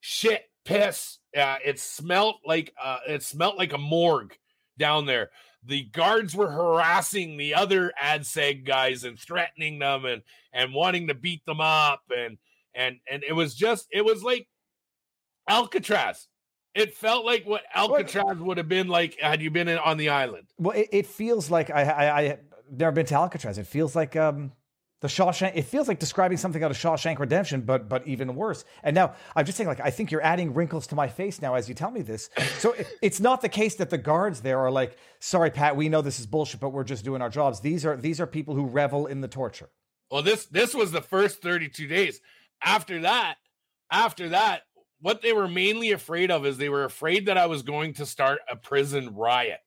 shit, piss. Uh, it smelled like uh, it smelled like a morgue down there. The guards were harassing the other ADSEG guys and threatening them and and wanting to beat them up and and and it was just it was like Alcatraz. It felt like what Alcatraz would have been like had you been in, on the island.
Well, it, it feels like I, I I never been to Alcatraz. It feels like um the Shawshank. It feels like describing something out of Shawshank Redemption, but but even worse. And now I'm just saying, like, I think you're adding wrinkles to my face now as you tell me this. So it, it's not the case that the guards there are like, sorry, Pat, we know this is bullshit, but we're just doing our jobs. These are these are people who revel in the torture.
Well, this this was the first 32 days. After that, after that, what they were mainly afraid of is they were afraid that I was going to start a prison riot.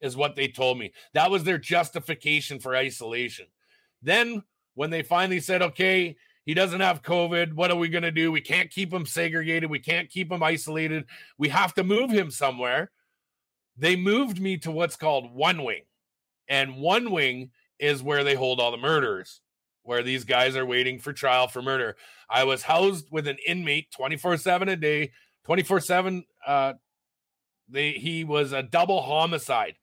Is what they told me. That was their justification for isolation. Then when they finally said, okay, he doesn't have COVID. What are we going to do? We can't keep him segregated. We can't keep him isolated. We have to move him somewhere. They moved me to what's called one wing. And one wing is where they hold all the murderers, where these guys are waiting for trial for murder. I was housed with an inmate 24 7 a day, 24 7. Uh, they, he was a double homicide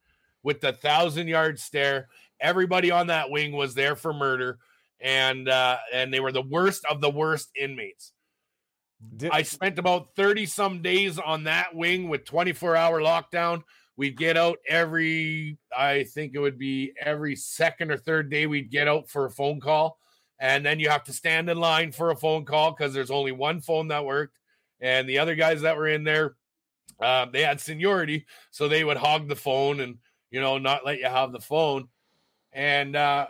with the thousand yard stare. Everybody on that wing was there for murder and uh, and they were the worst of the worst inmates. Did- I spent about 30 some days on that wing with 24 hour lockdown. We'd get out every, I think it would be every second or third day, we'd get out for a phone call. And then you have to stand in line for a phone call because there's only one phone that worked. And the other guys that were in there, uh, they had seniority. So they would hog the phone and, you know, not let you have the phone. And uh,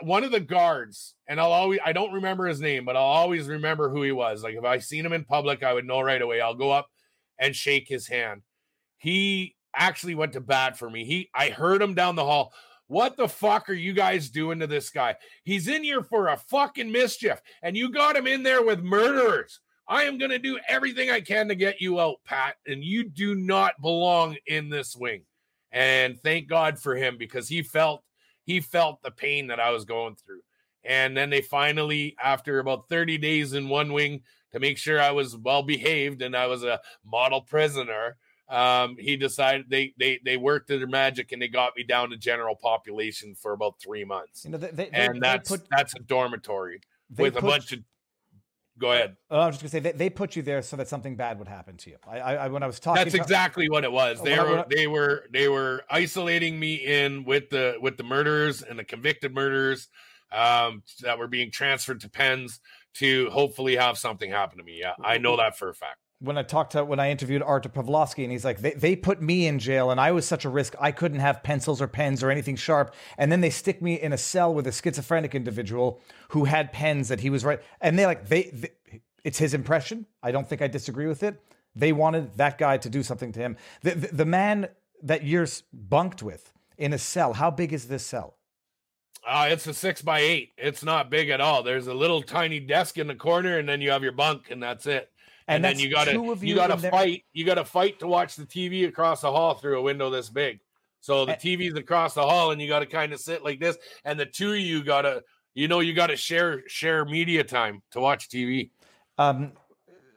one of the guards, and I'll always I don't remember his name, but I'll always remember who he was. Like if I seen him in public, I would know right away. I'll go up and shake his hand. He actually went to bat for me. He I heard him down the hall. What the fuck are you guys doing to this guy? He's in here for a fucking mischief, and you got him in there with murderers. I am going to do everything I can to get you out, Pat, and you do not belong in this wing. And thank God for him because he felt he felt the pain that I was going through. And then they finally, after about 30 days in one wing to make sure I was well behaved and I was a model prisoner, um, he decided they they they worked their magic and they got me down to general population for about three months.
You know, they, they,
and that's put, that's a dormitory with put, a bunch of Go ahead.
Oh, I was just gonna say they, they put you there so that something bad would happen to you. I, I when I was talking,
that's exactly what it was. They were they were they were isolating me in with the with the murderers and the convicted murderers um, that were being transferred to pens to hopefully have something happen to me. Yeah, I know that for a fact
when I talked to when I interviewed Artur Pawlowski, and he's like, they, they put me in jail, and I was such a risk. I couldn't have pencils or pens or anything sharp, and then they stick me in a cell with a schizophrenic individual who had pens that he was right, and they like they, they it's his impression. I don't think I disagree with it. They wanted that guy to do something to him. The, the, the man that you're bunked with in a cell. How big is this cell?
Uh, it's a six by eight. It's not big at all. There's a little tiny desk in the corner, and then you have your bunk, and that's it. And,
And,
then you gotta you,
you
gotta
in there?
fight. You gotta fight to watch the TV across the hall through a window this big. So the. TV's across the hall, and you gotta kind of sit like this. And the two of you gotta, you know, you gotta share share media time to watch TV.
Um,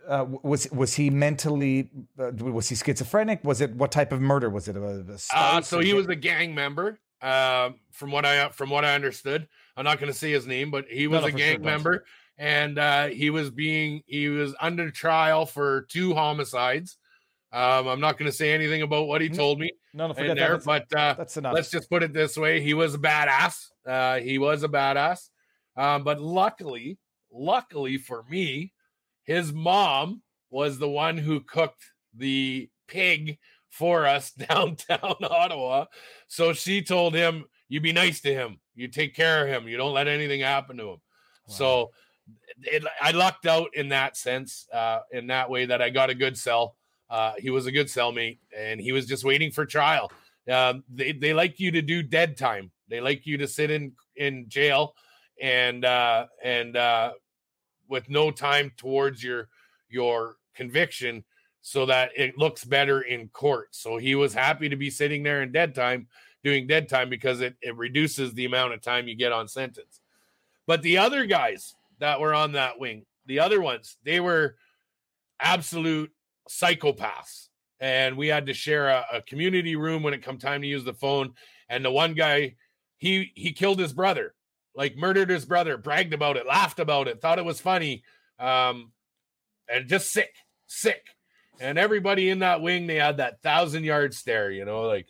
uh, was was he mentally? Uh, was he schizophrenic? Was it what type of murder was it? A, a
Uh, so he was a gang member. Uh, from what I from what I understood, I'm not going to say his name, but he was
no,
a gang
sure,
member, and uh, he was being he was under trial for two homicides. Um, I'm not going to say anything about what he
Mm,
told me
no, no, forget
there,
that.
But uh,
that's enough.
let's just put it this way: he was a badass. Uh, he was a badass. Um, but luckily, luckily for me, his mom was the one who cooked the pig for us downtown Ottawa. So she told him, "You be nice to him. You take care of him. You don't let anything happen to him." So it, I lucked out in that sense, uh, in that way that I got a good cell. Uh, he was a good cellmate, and he was just waiting for trial. Um, they they like you to do dead time. They like you to sit in in jail and uh, and uh, with no time towards your your conviction, so that it looks better in court. So he was happy to be sitting there in dead time, doing dead time because it it reduces the amount of time you get on sentence. But the other guys that were on that wing, the other ones, they were absolute psychopaths. And we had to share a, a community room when it come time to use the phone. And the one guy, he he killed his brother, like murdered his brother, bragged about it, laughed about it, thought it was funny, um, and just sick, sick. And everybody in that wing, they had that thousand yard stare, you know, like,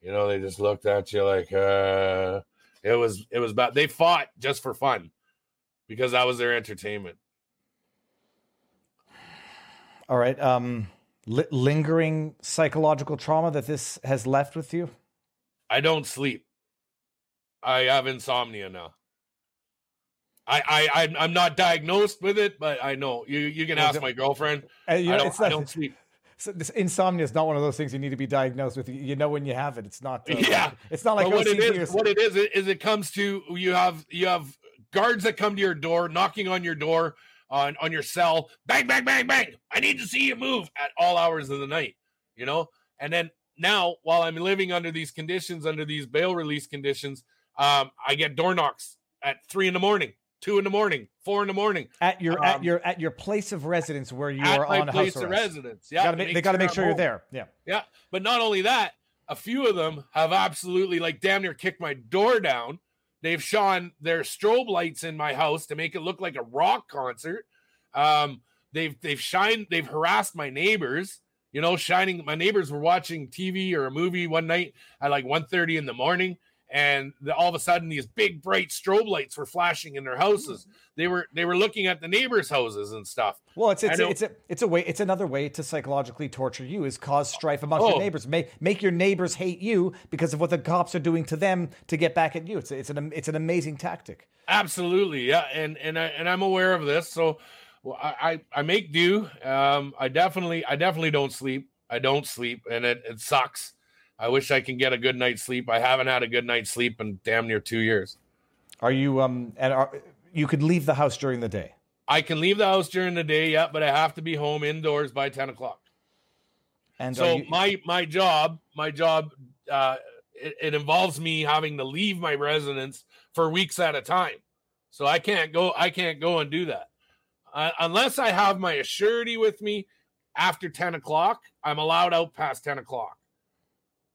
you know, they just looked at you like, uh, it was it was about They fought just for fun because that was their entertainment.
All right. Um, li- lingering psychological trauma that this has left with you.
I don't sleep. I have insomnia now. I I I'm- I'm not diagnosed with it, but I know you. You can ask my girlfriend.
Uh, you
I don't,
it's
I don't sleep.
so this insomnia is not one of those things you need to be diagnosed with. You- know when you have it. It's not. uh,
Yeah.
It's not like
but what it
or
what it is, is it comes to you have you have guards that come to your door, knocking on your door on on your cell, bang, bang, bang, bang. I need to see you move at all hours of the night, you know. And then now, while I'm living under these conditions, under these bail release conditions, um, I get door knocks at three in the morning, two in the morning, four in the morning
at your
um,
at your at your place of residence where you
at
are
my
on
place
house
of
arrest.
residence. Yeah,
Gotta make, they got to make
I'm
sure you're
home.
there. Yeah.
Yeah. But not only that, a few of them have absolutely like damn near kicked my door down. They've shone their strobe lights in my house to make it look like a rock concert. Um, they've they've shined, they've harassed my neighbors. You know, shining. My neighbors were watching TV or a movie one night at like 1.30 in the morning, and the, all of a sudden these big bright strobe lights were flashing in their houses. They were they were looking at the neighbors' houses and stuff.
Well, it's it's a, it's a it's a way it's another way to psychologically torture you is cause strife amongst your
Oh.
neighbors. Make make your neighbors hate you because of what the cops are doing to them to get back at you. It's it's an it's an amazing tactic.
Absolutely, yeah, and and I and I'm aware of this, so well, I I I make do. Um, I definitely I definitely don't sleep. I don't sleep, and it it sucks. I wish I can get a good night's sleep. I haven't had a good night's sleep in damn near two years.
Are you um and are you could leave the house during the day?
I can leave the house during the day, yeah, but I have to be home indoors by ten o'clock.
And
So
you,
my my job, my job, uh, it, it involves me having to leave my residence for weeks at a time. So I can't go. I can't go and do that uh, unless I have my assurity with me after ten o'clock. I'm allowed out past ten o'clock,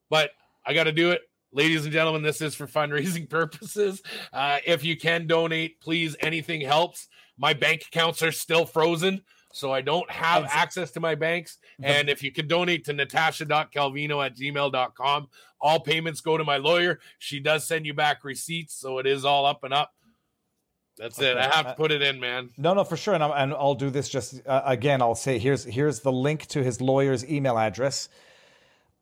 but I got to do it. Ladies and gentlemen, this is for fundraising purposes. Uh, if you can donate, please, anything helps. My bank accounts are still frozen, so I don't have
And-
access to my banks. And if you can donate to natasha.calvino at gmail.com, all payments go to my lawyer. She does send you back receipts, so it is all up and up. That's it. I have
Uh,
to put it in, man.
No, no, for sure, and, I'm, and I'll do this just uh, again. I'll say here's here's the link to his lawyer's email address.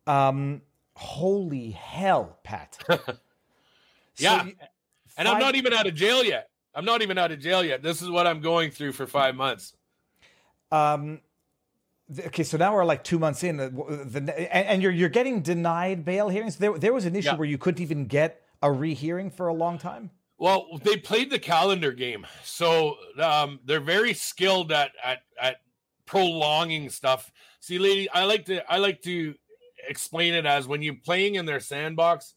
Um, holy hell, Pat!
Yeah.
you-
And I'm not even out of jail yet. I'm not even out of jail yet. This is what I'm going through for five months.
Um, Okay, so now we're like two months in, the, the, and, and, you're you're getting denied bail hearings. There, there was an issue yeah. where you couldn't even get a rehearing for a long time.
Well, they played the calendar game, so um, they're very skilled at, at at prolonging stuff. See, lady, I like to I like to explain it as when you're playing in their sandbox,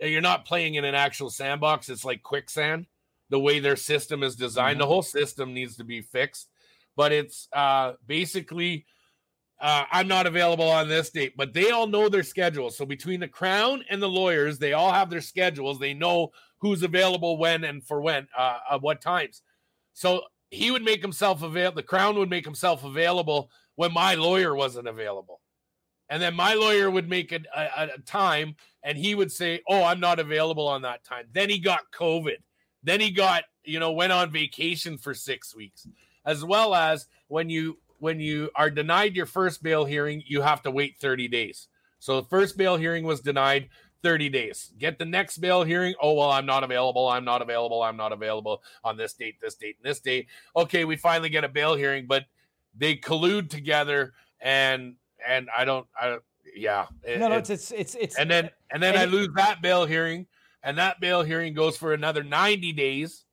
you're not playing in an actual sandbox. It's like quicksand. The way their system is designed, mm-hmm. the whole system needs to be fixed. But it's uh, basically uh, I'm not available on this date, but they all know their schedules. So between the crown and the lawyers, they all have their schedules. They know who's available when and for when, uh, at what times. So he would make himself available. The crown would make himself available when my lawyer wasn't available, and then my lawyer would make a, a, a time, and he would say, "Oh, I'm not available on that time." Then he got COVID. Then he got you know went on vacation for six weeks, as well as when you when you are denied your first bail hearing, you have to wait 30 days. So the first bail hearing was denied 30 days. Get the next bail hearing. Oh, well, I'm not available. I'm not available. I'm not available on this date, this date, and this date. Okay, we finally get a bail hearing, but they collude together and and I don't I yeah.
It, no, no, it's it's it's it's
and then and then and I lose that bail hearing and that bail hearing goes for another 90 days.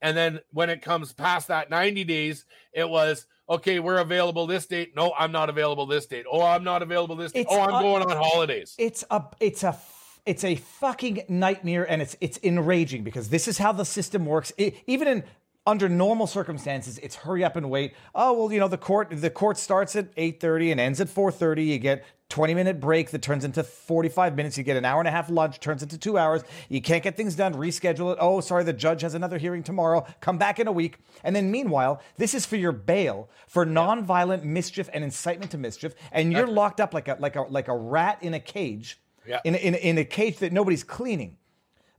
And then when it comes past that 90 days, it was okay, we're available this date. No, I'm not available this date. Oh, I'm not available this date. It's oh, I'm a, going on holidays.
It's a it's a it's a fucking nightmare and it's it's enraging because this is how the system works. It, even in under normal circumstances, it's hurry up and wait. Oh well, you know the court the court starts at eight thirty and ends at four thirty. You get twenty minute break that turns into forty five minutes. You get an hour and a half lunch, turns into two hours. You can't get things done. Reschedule it. Oh, sorry, the judge has another hearing tomorrow. Come back in a week. And then meanwhile, this is for your bail for nonviolent mischief and incitement to mischief, and you're locked up like a like a like a rat in a cage. Yeah. In, in, in a cage that nobody's cleaning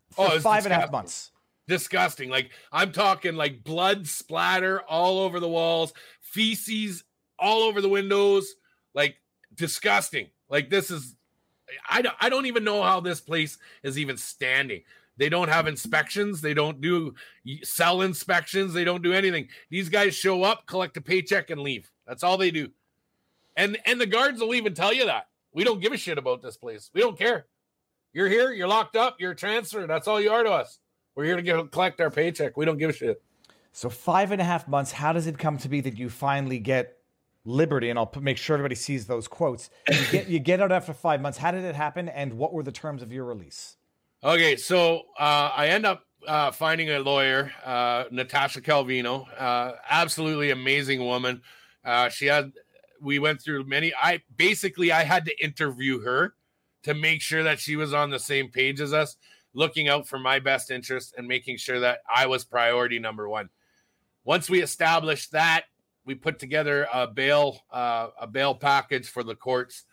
for oh, five and a half months
disgusting. Like I'm talking like blood splatter all over the walls, feces all over the windows, like disgusting. Like this is I don't, I don't even know how this place is even standing. They don't have inspections. They don't do cell inspections. They don't do anything. These guys show up, collect a paycheck, and leave. That's all they do. And and the guards will even tell you that we don't give a shit about this place. We don't care. You're here. You're locked up. You're transferred. That's all you are to us. We're here to get, collect our paycheck. We don't give a shit.
So five and a half months. How does it come to be that you finally get liberty? And I'll make sure everybody sees those quotes. You get you get out after five months. How did it happen? And what were the terms of your release?
Okay, so uh, I end up uh, finding a lawyer, uh, Natasha Calvinho, uh, absolutely amazing woman. Uh, she had we went through many. I basically I had to interview her to make sure that she was on the same page as us looking out for my best interest and making sure that I was priority number one. Once we established that, we put together a bail uh, a bail package for the courts.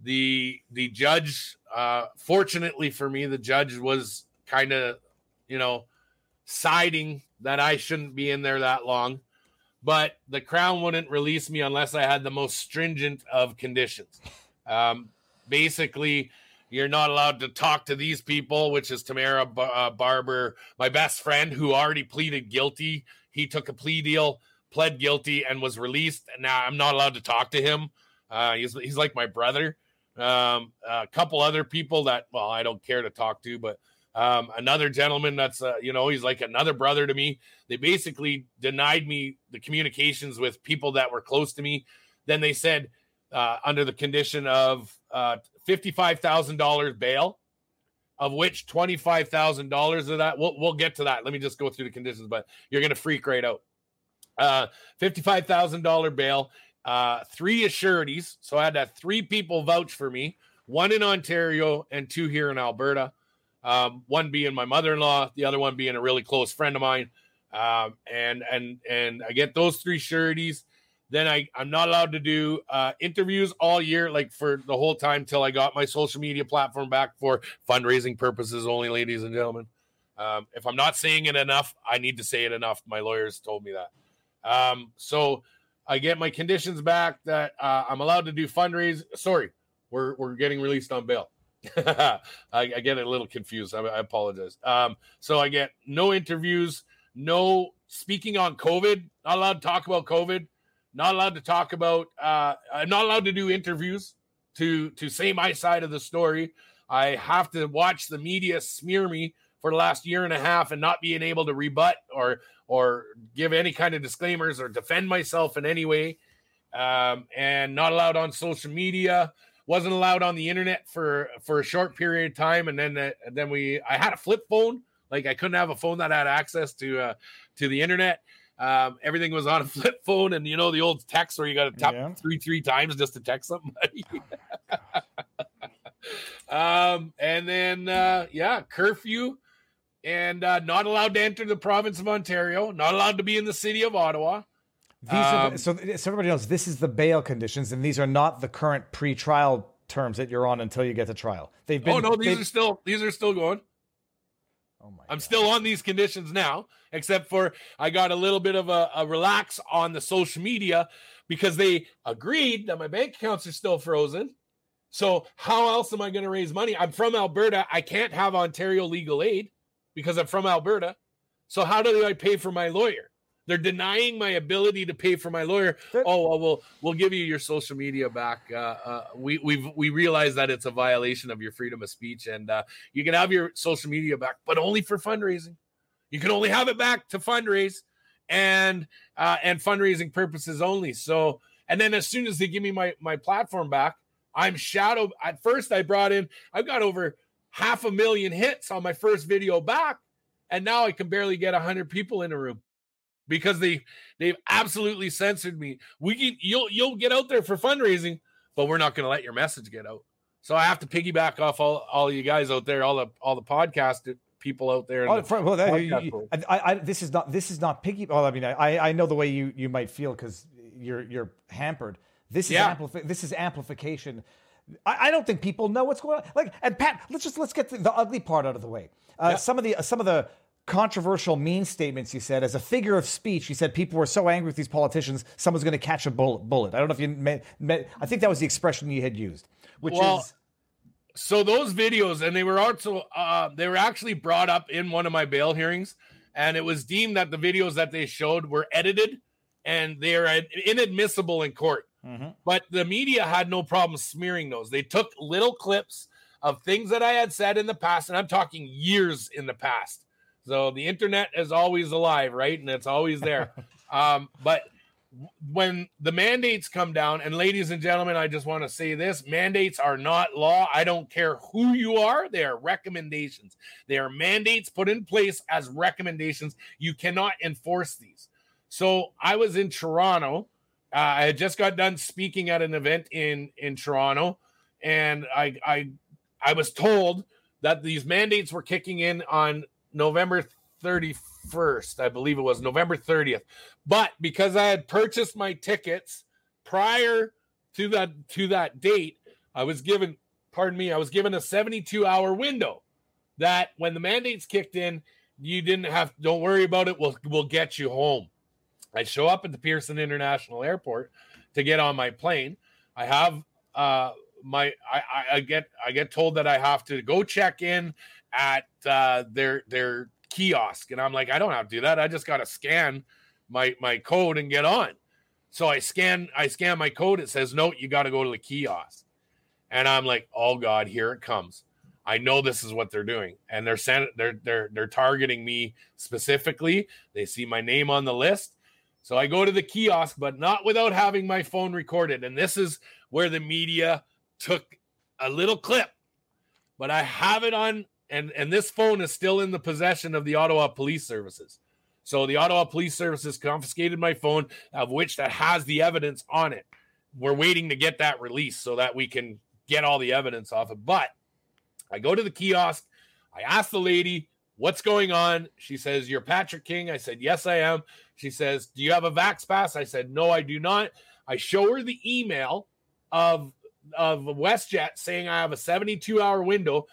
The the judge, uh, fortunately for me, the judge was kind of, you know, siding that I shouldn't be in there that long. But the crown wouldn't release me unless I had the most stringent of conditions. Um, basically, you're not allowed to talk to these people, which is Tamara uh, Barber, my best friend who already pleaded guilty. He took a plea deal, pled guilty, and was released. Now I'm not allowed to talk to him. Uh, he's he's like my brother. Um, a couple other people that well, I don't care to talk to, but um, another gentleman that's uh, you know he's like another brother to me. They basically denied me the communications with people that were close to me. Then they said uh, under the condition of uh, $55,000 bail, of which $25,000 of that, we'll, we'll get to that. Let me just go through the conditions, but you're going to freak right out. Uh, $55,000 bail, uh, three assurities. So I had to have three people vouch for me, one in Ontario and two here in Alberta. Um, one being my mother-in-law, the other one being a really close friend of mine. Um, and and and I get those three sureties then I, I'm not allowed to do uh, interviews all year, like for the whole time till I got my social media platform back for fundraising purposes only, ladies and gentlemen. Um, if I'm not saying it enough, I need to say it enough. My lawyers told me that. Um, so I get my conditions back that uh, I'm allowed to do fundraise. Sorry, we're we're getting released on bail. I, I, get a little confused. I, I apologize. Um, so I get no interviews, no speaking on COVID. Not allowed to talk about COVID not allowed to talk about, uh, I'm not allowed to do interviews to to say my side of the story. I have to watch the media smear me for the last year and a half and not being able to rebut or or give any kind of disclaimers or defend myself in any way. Um, and not allowed on social media. Wasn't allowed on the internet for for a short period of time, and then uh, then we I had a flip phone. Like I couldn't have a phone that had access to uh, to the internet. Um, everything was on a flip phone, and you know the old text where you got to tap yeah. three three times just to text somebody. um, and then uh, yeah, curfew, and uh, not allowed to enter the province of Ontario. Not allowed to be in the city of Ottawa.
These um, are so, so everybody knows this is the bail conditions, and these are not the current pre-trial terms that you're on until you get to trial.
They've been. Oh no, these are still these are still going. Oh my I'm God. still on these conditions now, except for I got a little bit of a, a relax on the social media because they agreed that my bank accounts are still frozen. So how else am I going to raise money? I'm from Alberta. I can't have Ontario legal aid because I'm from Alberta. So how do I pay for my lawyer? They're denying my ability to pay for my lawyer. Oh, well, we'll we'll give you your social media back. Uh, uh, we we we realize that it's a violation of your freedom of speech, and uh, you can have your social media back, but only for fundraising. You can only have it back to fundraise and uh, and fundraising purposes only. So, and then as soon as they give me my my platform back, I'm shadow. At first, I brought in. I've got over half a million hits on my first video back, and now I can barely get hundred people in a room because they they've absolutely censored me. We can you'll you'll get out there for fundraising, but we're not going to let your message get out. So I have to piggyback off all all you guys out there, all the all the podcast people out there.
Oh, the well, that, you, I, I, this is not this is not piggy. Well, I mean, I I know the way you you might feel because you're you're hampered. This is yeah. Amplifi- this is amplification. I, I, don't think people know what's going on. Like, and Pat, let's just let's get the, the ugly part out of the way. Uh, yeah. Some of the uh, some of the controversial mean statements you said. As a figure of speech you said people were so angry with these politicians someone's going to catch a bullet, bullet. I don't know if you met, met, i think that was the expression you had used which well, is
so those videos and they were also uh, they were actually brought up in one of my bail hearings and it was deemed that the videos that they showed were edited and they are inadmissible in court. Mm-hmm. but the media had no problem smearing those. They took little clips of things that i had said in the past and i'm talking years in the past so the internet is always alive, right? And it's always there. um, but when the mandates come down, and ladies and gentlemen, I just want to say this mandates are not law. I don't care who you are, they are recommendations. They are mandates put in place as recommendations. You cannot enforce these. So I was in Toronto. Uh, I had just got done speaking at an event in in Toronto, and I I I was told that these mandates were kicking in on November 31st, I believe it was November 30th. But because I had purchased my tickets prior to that to that date, I was given, pardon me, I was given a 72 hour window that when the mandates kicked in, you didn't have don't worry about it. We'll we'll get you home. I show up at the Pearson International Airport to get on my plane. I have uh my I, I get I get told that I have to go check in at uh, their their kiosk, and I'm like, I don't have to do that. I just got to scan my my code and get on. So I scan I scan my code. It says no, you got to go to the kiosk, and I'm like, oh god, here it comes. I know this is what they're doing, and they're sent, they're they're they're targeting me specifically. They see my name on the list, so I go to the kiosk, but not without having my phone recorded. And this is where the media took a little clip, but I have it on and and this phone is still in the possession of the Ottawa Police Services. So the Ottawa Police Services confiscated my phone, of which that has the evidence on it. We're waiting to get that release so that we can get all the evidence off it. But I go to the kiosk. I ask the lady, what's going on? She says, You're Patrick King. I said, Yes, I am. She says, Do you have a Vax Pass? I said, No, I do not. I show her the email of, of WestJet saying I have a 72 hour window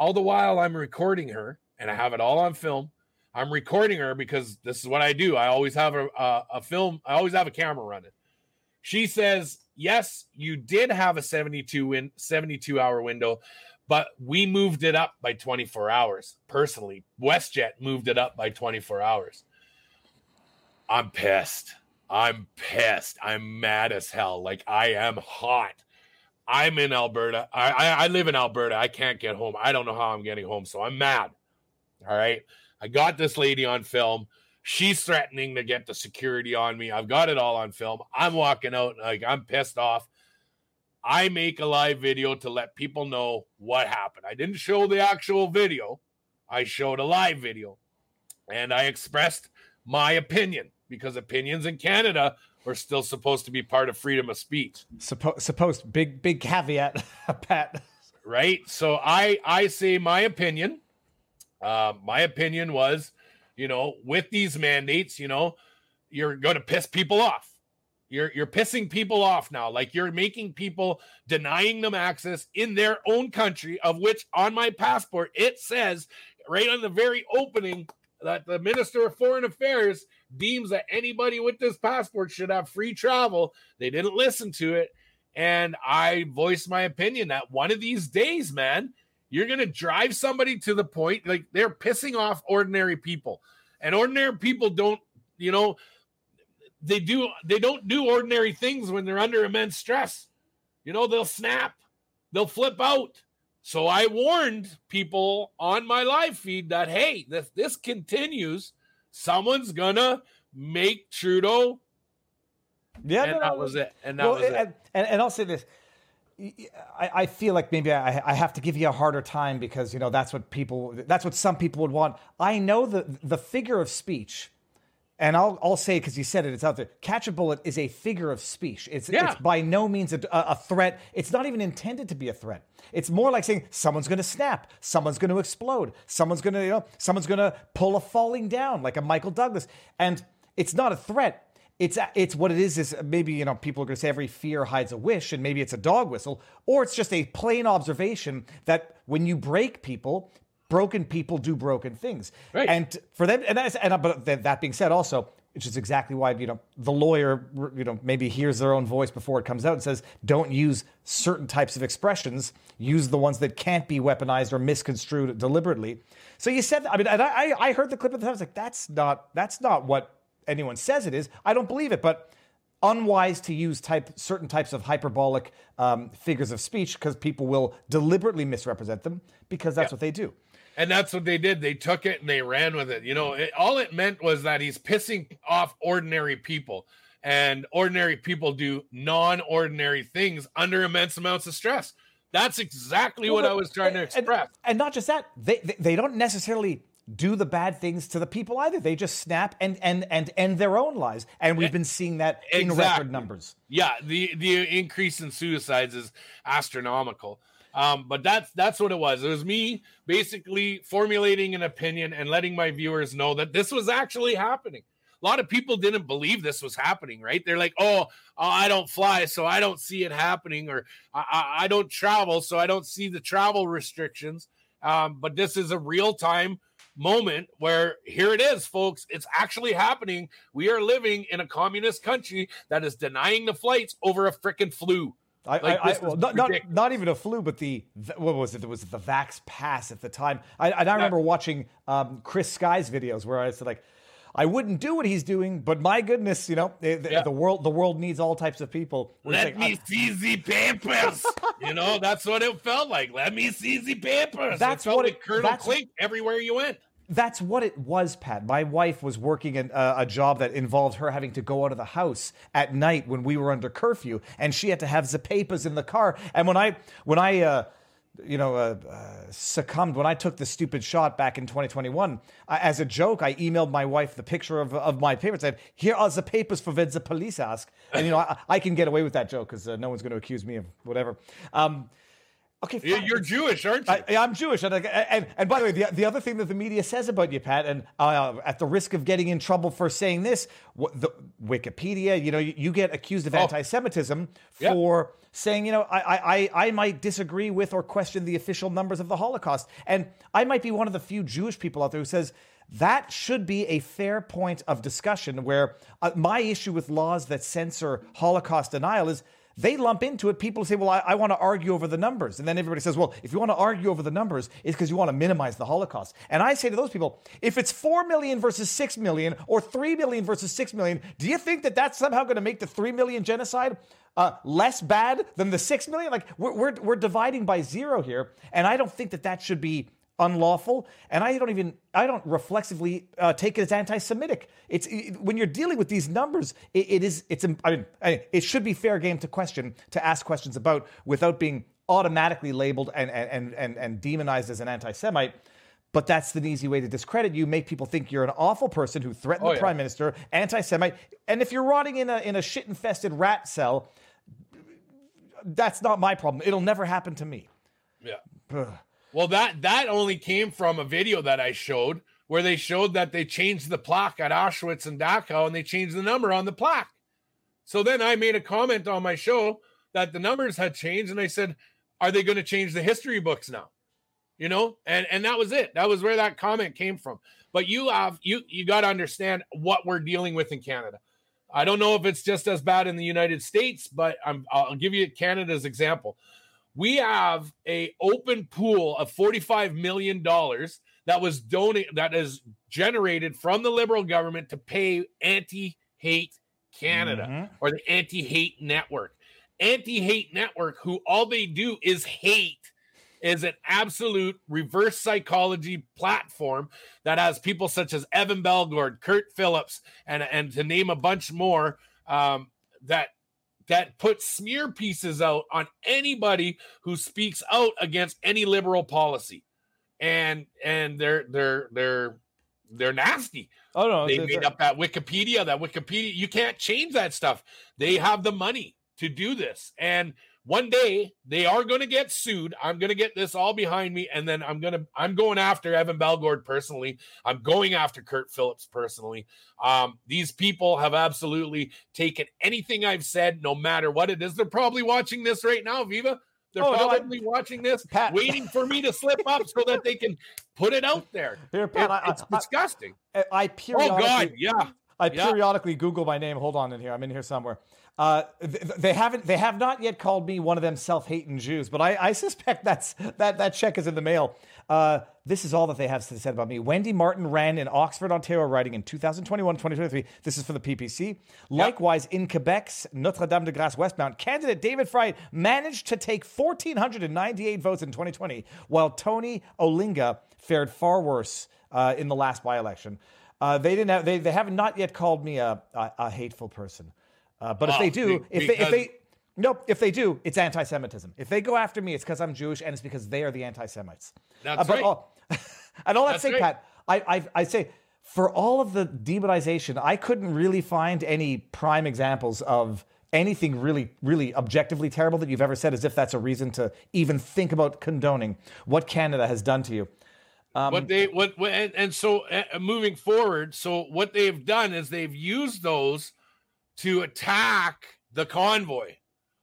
all the while I'm recording her and I have it all on film. I'm recording her because this is what I do. I always have a, a, a film, I always have a camera running. She says, Yes, you did have a 72 win 72 hour window, but we moved it up by 24 hours. Personally, WestJet moved it up by 24 hours. I'm pissed. I'm pissed. I'm mad as hell. Like I am hot. I'm in Alberta. I, I, I live in Alberta. I can't get home. I don't know how I'm getting home, so I'm mad. All right. I got this lady on film. She's threatening to get the security on me. I've got it all on film. I'm walking out like I'm pissed off. I make a live video to let people know what happened. I didn't show the actual video. I showed a live video and I expressed my opinion because opinions in Canada are still supposed to be part of freedom of speech.
Suppo- supposed big big caveat, Pat.
Right. So I I say my opinion. Uh, my opinion was, you know, with these mandates, you know, you're going to piss people off. You're you're pissing people off now. Like you're making people denying them access in their own country, of which on my passport it says right on the very opening that the Minister of Foreign Affairs deems that anybody with this passport should have free travel. They didn't listen to it. And I voiced my opinion that one of these days, man, you're going to drive somebody to the point like they're pissing off ordinary people. And ordinary people don't, you know, they do they don't do ordinary things when they're under immense stress. You know, they'll snap. They'll flip out. So I warned people on my live feed that hey, if this continues, someone's gonna make Trudeau.
Yeah,
and
no,
that was it. And that
well,
was it.
and, and, and I'll say this. I, I feel like maybe I, I have to give you a harder time because you know that's what people that's what some people would want. I know the the figure of speech, and I'll I'll say because you said it, it's out there. Catch a bullet is a figure of speech. It's
Yeah.
it's by no means a, a threat. It's not even intended to be a threat. It's more like saying someone's going to snap, someone's going to explode, someone's going to you know someone's going to pull a falling down like a Michael Douglas, and it's not a threat. It's it's what it is is maybe you know people are going to say every fear hides a wish and maybe it's a dog whistle or it's just a plain observation that when you break people broken people do broken things
Right.
and for them and, that's, and but that being said also which is exactly why you know the lawyer you know maybe hears their own voice before it comes out and says don't use certain types of expressions use the ones that can't be weaponized or misconstrued deliberately so you said i mean and i i heard the clip at the time i was like that's not that's not what anyone says it is. I don't believe it, but unwise to use type certain types of hyperbolic um, figures of speech because people will deliberately misrepresent them because that's what they do.
And that's what they did. They took it and they ran with it. You know, it, all it meant was that he's pissing off ordinary people. And ordinary people do non ordinary things under immense amounts of stress. That's exactly what I was trying to
And-
express.
And, not just that, they, they they don't necessarily do the bad things to the people either. They just snap and and and end their own lives, and we've been seeing that in record numbers.
Yeah, the the increase in suicides is astronomical. Um, but that's that's what it was. It was me basically formulating an opinion and letting my viewers know that this was actually happening. A lot of people didn't believe this was happening, right? They're like, "Oh, I don't fly, so I don't see it happening," or "I, I, I don't travel, so I don't see the travel restrictions." Um, but this is a real time moment where here it is, folks. It's actually happening. We are living in a communist country that is denying the flights over a freaking flu.
I,
Like,
I, I well, not, not not even a flu, but the, what was it? It was the Vax Pass at the time. I, and I remember watching um, Chris Sky's videos where I said like, I wouldn't do what he's doing, but my goodness, you know, the,
Yeah.
the world the world needs all types of people. Where it's
Let
like,
me see the papers. you know, that's what it felt like. Let me see the papers.
That's
it felt
what
like
it-
Colonel Klink everywhere you went.
That's what it was, Pat. My wife was working in uh, a job that involved her having to go out of the house at night when we were under curfew, and she had to have Zapapas in the car. And when I, when I, uh, you know, uh, uh, succumbed when I took the stupid shot back in 2021, I, as a joke, I emailed my wife the picture of, of my paper and said, "Here are the papers for when the police ask." And you know, I, I can get away with that joke because uh, no one's going to accuse me of whatever. Um, okay, fine.
You're Jewish, aren't you?
I, I'm Jewish, and, and and by the way, the, the other thing that the media says about you, Pat, and uh, at the risk of getting in trouble for saying this, what, the Wikipedia, you know, you, you get accused of anti-Semitism
Oh. Yeah.
for saying, you know, I, I I I might disagree with or question the official numbers of the Holocaust, and I might be one of the few Jewish people out there who says. That should be a fair point of discussion where uh, my issue with laws that censor Holocaust denial is they lump into it. People say, well, I, I want to argue over the numbers. And then everybody says, well, if you want to argue over the numbers, it's because you want to minimize the Holocaust. And I say to those people, if it's 4 million versus 6 million or 3 million versus 6 million, do you think that that's somehow going to make the 3 million genocide uh, less bad than the 6 million? Like, we're, we're, we're dividing by zero here. And I don't think that that should be unlawful, and I don't even I don't reflexively uh, take it as anti-Semitic. It's it, when you're dealing with these numbers, it, it is it's I mean it should be fair game to question to ask questions about without being automatically labeled and and and and demonized as an anti-Semite. But that's an easy way to discredit you, make people think you're an awful person who threatened oh, the yeah. prime minister, anti-Semite, and if you're rotting in a in a shit-infested rat cell, that's not my problem. It'll never happen to me.
Yeah. Ugh. Well, that that only came from a video that I showed where they showed that they changed the plaque at Auschwitz and Dachau and they changed the number on the plaque. So then I made a comment on my show that the numbers had changed and I said, "Are they going to change the history books now?" You know, and and that was it. That was where that comment came from. But you have you you got to understand what we're dealing with in Canada. I don't know if it's just as bad in the United States, but I'm, I'll give you Canada's example we have a open pool of 45 million dollars that was donated that is generated from the liberal government to pay anti-hate canada mm-hmm. or the anti-hate network anti-hate network who all they do is hate is an absolute reverse psychology platform that has people such as Evan Balgord, Kurt Phillips, and and to name a bunch more um, that that put smear pieces out on anybody who speaks out against any liberal policy. And and they're they're they're they're nasty. Oh no, they made up that Wikipedia. That Wikipedia, you can't change that stuff. They have the money to do this, and one day they are going to get sued. I'm going to get this all behind me, and then I'm going to I'm going after Evan Balgord personally. I'm going after Kurt Phillips personally. Um, these people have absolutely taken anything I've said, no matter what it is. They're probably watching this right now, Viva. They're oh, probably no, I, watching this, Pat. waiting for me to slip up so that they can put it out there.
Here, Pat,
it, it's I, disgusting.
I, I periodically,
oh God, yeah.
I periodically yeah. Google my name. Hold on in here. I'm in here somewhere. Uh, they haven't. They have not yet called me one of them self-hating Jews, but I, I suspect that's that that check is in the mail. Uh, this is all that they have said about me. Wendy Martin ran in Oxford, Ontario, writing in 2021, 2023. This is for the PPC. Yep. Likewise, in Quebec's Notre Dame de Grâce Westmount, candidate David Fry managed to take 1,498 votes in 2020, while Tony Olinga fared far worse uh, in the last by-election. Uh, they didn't. Have, they, they have not yet called me a, a, a hateful person. Uh, but if they do, if they, if they, nope, if they do, it's anti-Semitism. If they go after me, it's because I'm Jewish and it's because they are the anti-Semites.
That's uh, but right. All,
and all that say, right. Pat, I, I, I say for all of the demonization, I couldn't really find any prime examples of anything really, really objectively terrible that you've ever said, as if that's a reason to even think about condoning what Canada has done to you.
Um, what they what, what and, and so uh, moving forward, so what they've done is they've used those to attack the convoy.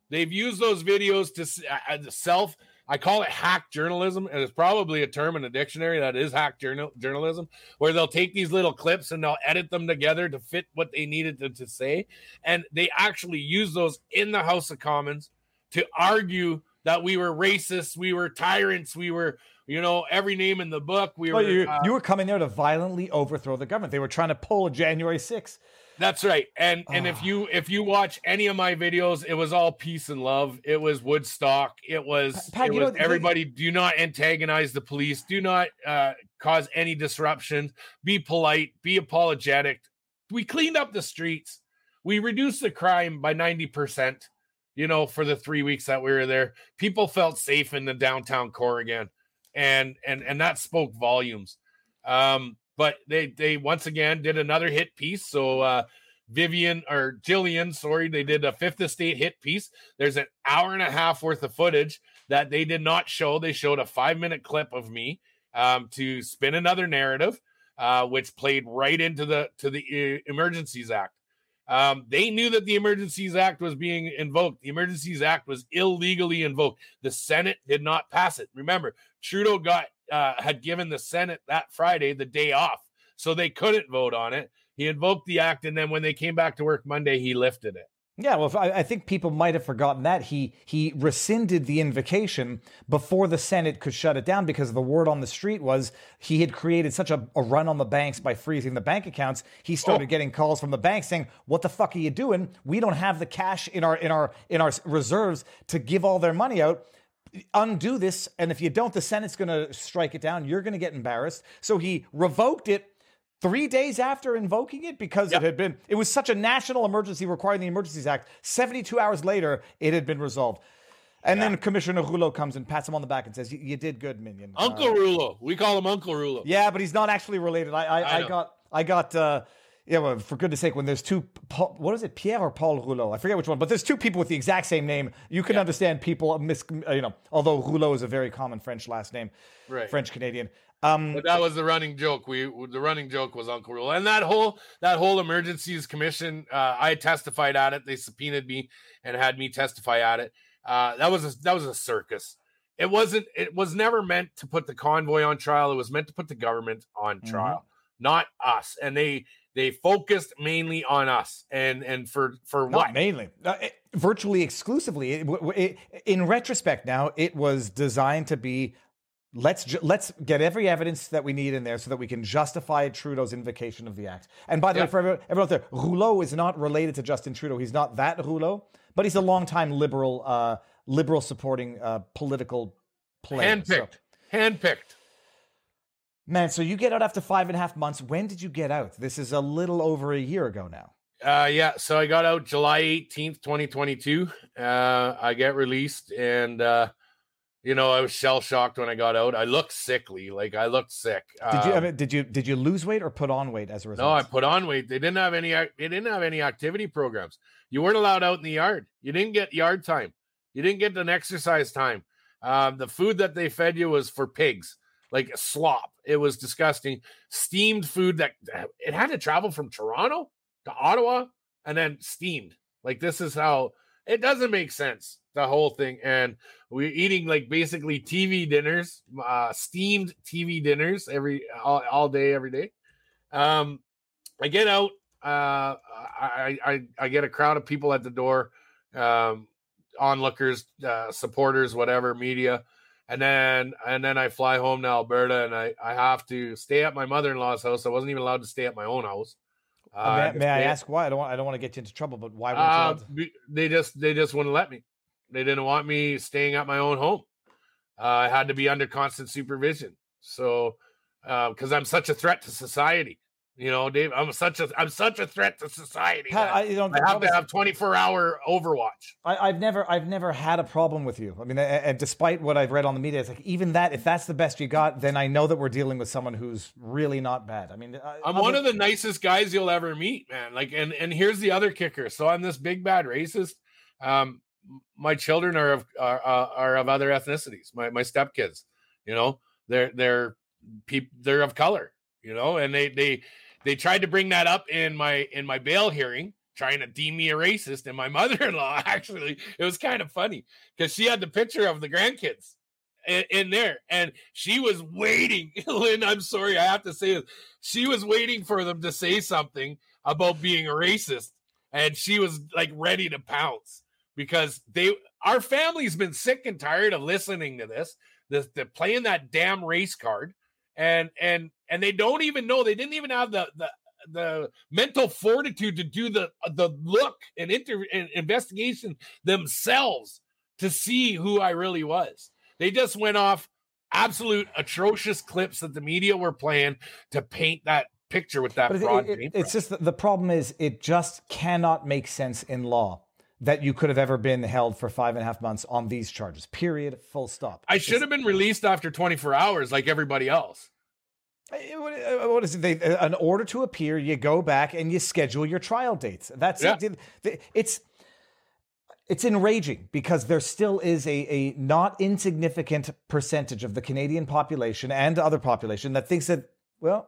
They've used those videos to uh, self. I call it hack journalism, and it's probably a term in a dictionary that is hack journal, journalism, where they'll take these little clips and they'll edit them together to fit what they needed to, to say, and they actually use those in the House of Commons to argue that we were racist, we were tyrants, we were you know, every name in the book. We were.
you, uh, you were coming there to violently overthrow the government. They were trying to pull a January 6th.
That's right. And and if ah. you if you watch any of my videos, it was all peace and love. It was Woodstock. It was, Pat, it was know, everybody they, do not antagonize the police. Do not uh, cause any disruption. Be polite, be apologetic. We cleaned up the streets. We reduced the crime by 90%, you know, for the 3 weeks that we were there. People felt safe in the downtown core again. And and and that spoke volumes. Um but they they once again did another hit piece. So uh Vivian or Jillian, sorry, they did a fifth estate hit piece. There's an hour and a half worth of footage that they did not show. They showed a five minute clip of me um, to spin another narrative, uh, which played right into the to the uh, Emergencies Act. Um, they knew that the Emergencies Act was being invoked. The Emergencies Act was illegally invoked. The Senate did not pass it. Remember, Trudeau got uh, had given the Senate that Friday the day off, so they couldn't vote on it. He invoked the act, and then when they came back to work Monday, he lifted it.
Yeah, well, I, I think people might have forgotten that he he rescinded the invocation before the Senate could shut it down because the word on the street was he had created such a, a run on the banks by freezing the bank accounts. He started
Oh.
getting calls from the bank saying, "What the fuck are you doing? We don't have the cash in our in our in our reserves to give all their money out." Undo this, and if you don't, the Senate's going to strike it down. You're going to get embarrassed. So he revoked it three days after invoking it because it had been it was such a national emergency requiring the emergencies act 72 hours later it had been resolved and then commissioner Rouleau comes and pats him on the back and says you, did good minion Uh,
Uncle Rouleau. We call him Uncle Rouleau.
yeah but he's not actually related i i,
I
I, got i got uh yeah, well, for goodness sake, when there's two, Paul, what is it, Pierre or Paul Rouleau? I forget which one, but there's two people with the exact same name. You can understand people mis, you know, although Rouleau is a very common French last name,
Right.
French Canadian. Um,
But that was the running joke. We the running joke was Uncle Rouleau, and that whole that whole emergencies commission. Uh, I testified at it. They subpoenaed me and had me testify at it. Uh, that was a, that was a circus. It wasn't. It was never meant to put the convoy on trial. It was meant to put the government on
Mhm.
trial, not us. And they they focused mainly on us. And and for for
Not
what?
mainly, uh, it- virtually exclusively. It, it, in retrospect, now it was designed to be. Let's ju- let's get every evidence that we need in there so that we can justify Trudeau's invocation of the act. And by the
Yeah.
way, for everyone, everyone out there, Rouleau is not related to Justin Trudeau. He's not that Rouleau, but he's a longtime liberal, uh, liberal supporting uh, political player. So-
Handpicked, handpicked.
Man. So you get out after five and a half months. When did you get out? This is a little over a year ago now.
Uh, yeah, so I got out July 18th, 2022. Uh, I get released and uh, you know, I was shell shocked when I got out. I looked sickly, like I looked sick.
Did you? I
Um,
mean, did you? Did you lose weight or put on weight as a result?
no, I put on weight. They didn't have any they didn't have any activity programs. You weren't allowed out in the yard. You didn't get yard time. You didn't get an exercise time. Um, the food that they fed you was for pigs, like slop. It was disgusting. Steamed food that it had to travel from Toronto to Ottawa and then steamed. Like this is how it doesn't make sense. The whole thing, and we're eating like basically TV dinners, uh, steamed TV dinners every all, all day, every day. Um, I get out. Uh, I, I I get a crowd of people at the door, um, onlookers, uh, supporters, whatever, media, and then and then I fly home to Alberta, and I I have to stay at my mother in law's house. I wasn't even allowed to stay at my own house. Uh,
Uh, may, may I ask why? I don't want. I don't want to get you into trouble, but why?
uh,
to-
they just they just wouldn't let me. They didn't want me staying at my own home. Uh, I had to be under constant supervision. So, because I'm such a threat to society, you know, Dave, I'm such a I'm such a threat to society.
Pat, I, you know,
I have to have 24 hour Overwatch.
I, I've never, I've never had a problem with you. I mean, a- and despite what I've read on the media, it's like even that, if that's the best you got, then I know that we're dealing with someone who's really not bad. I mean,
I'm one of the nicest guys you'll ever meet, man. Like, and and here's the other kicker. So I'm this big bad racist. Um, my children are of are, are are of other ethnicities. My my stepkids, you know, they're they're people they're of color, you know, and they they they tried to bring that up in my in my bail hearing, trying to deem me a racist. And my mother-in-law actually, it was kind of funny because she had the picture of the grandkids in, in there, and she was waiting. Lynn, I'm sorry, I have to say this. She was waiting for them to say something about being a racist, and she was like ready to pounce because they our family's been sick and tired of listening to this, this the playing that damn race card, and and and they don't even know they didn't even have the the the mental fortitude to do the the look and inter and investigation themselves to see who I really was. They just went off absolute atrocious clips that the media were playing to paint that picture with that
But
broad
it-
paintbrush.
it's just the problem is it just cannot make sense in law that you could have ever been held for five and a half months on these charges. Period. Full stop.
I should have been released after 24 hours like everybody else.
Uh, What is it? They, uh, an order to appear, you go back and you schedule your trial dates. That's
Yeah.
it. It's it's enraging because there still is a, a not insignificant percentage of the Canadian population and other population that thinks that well,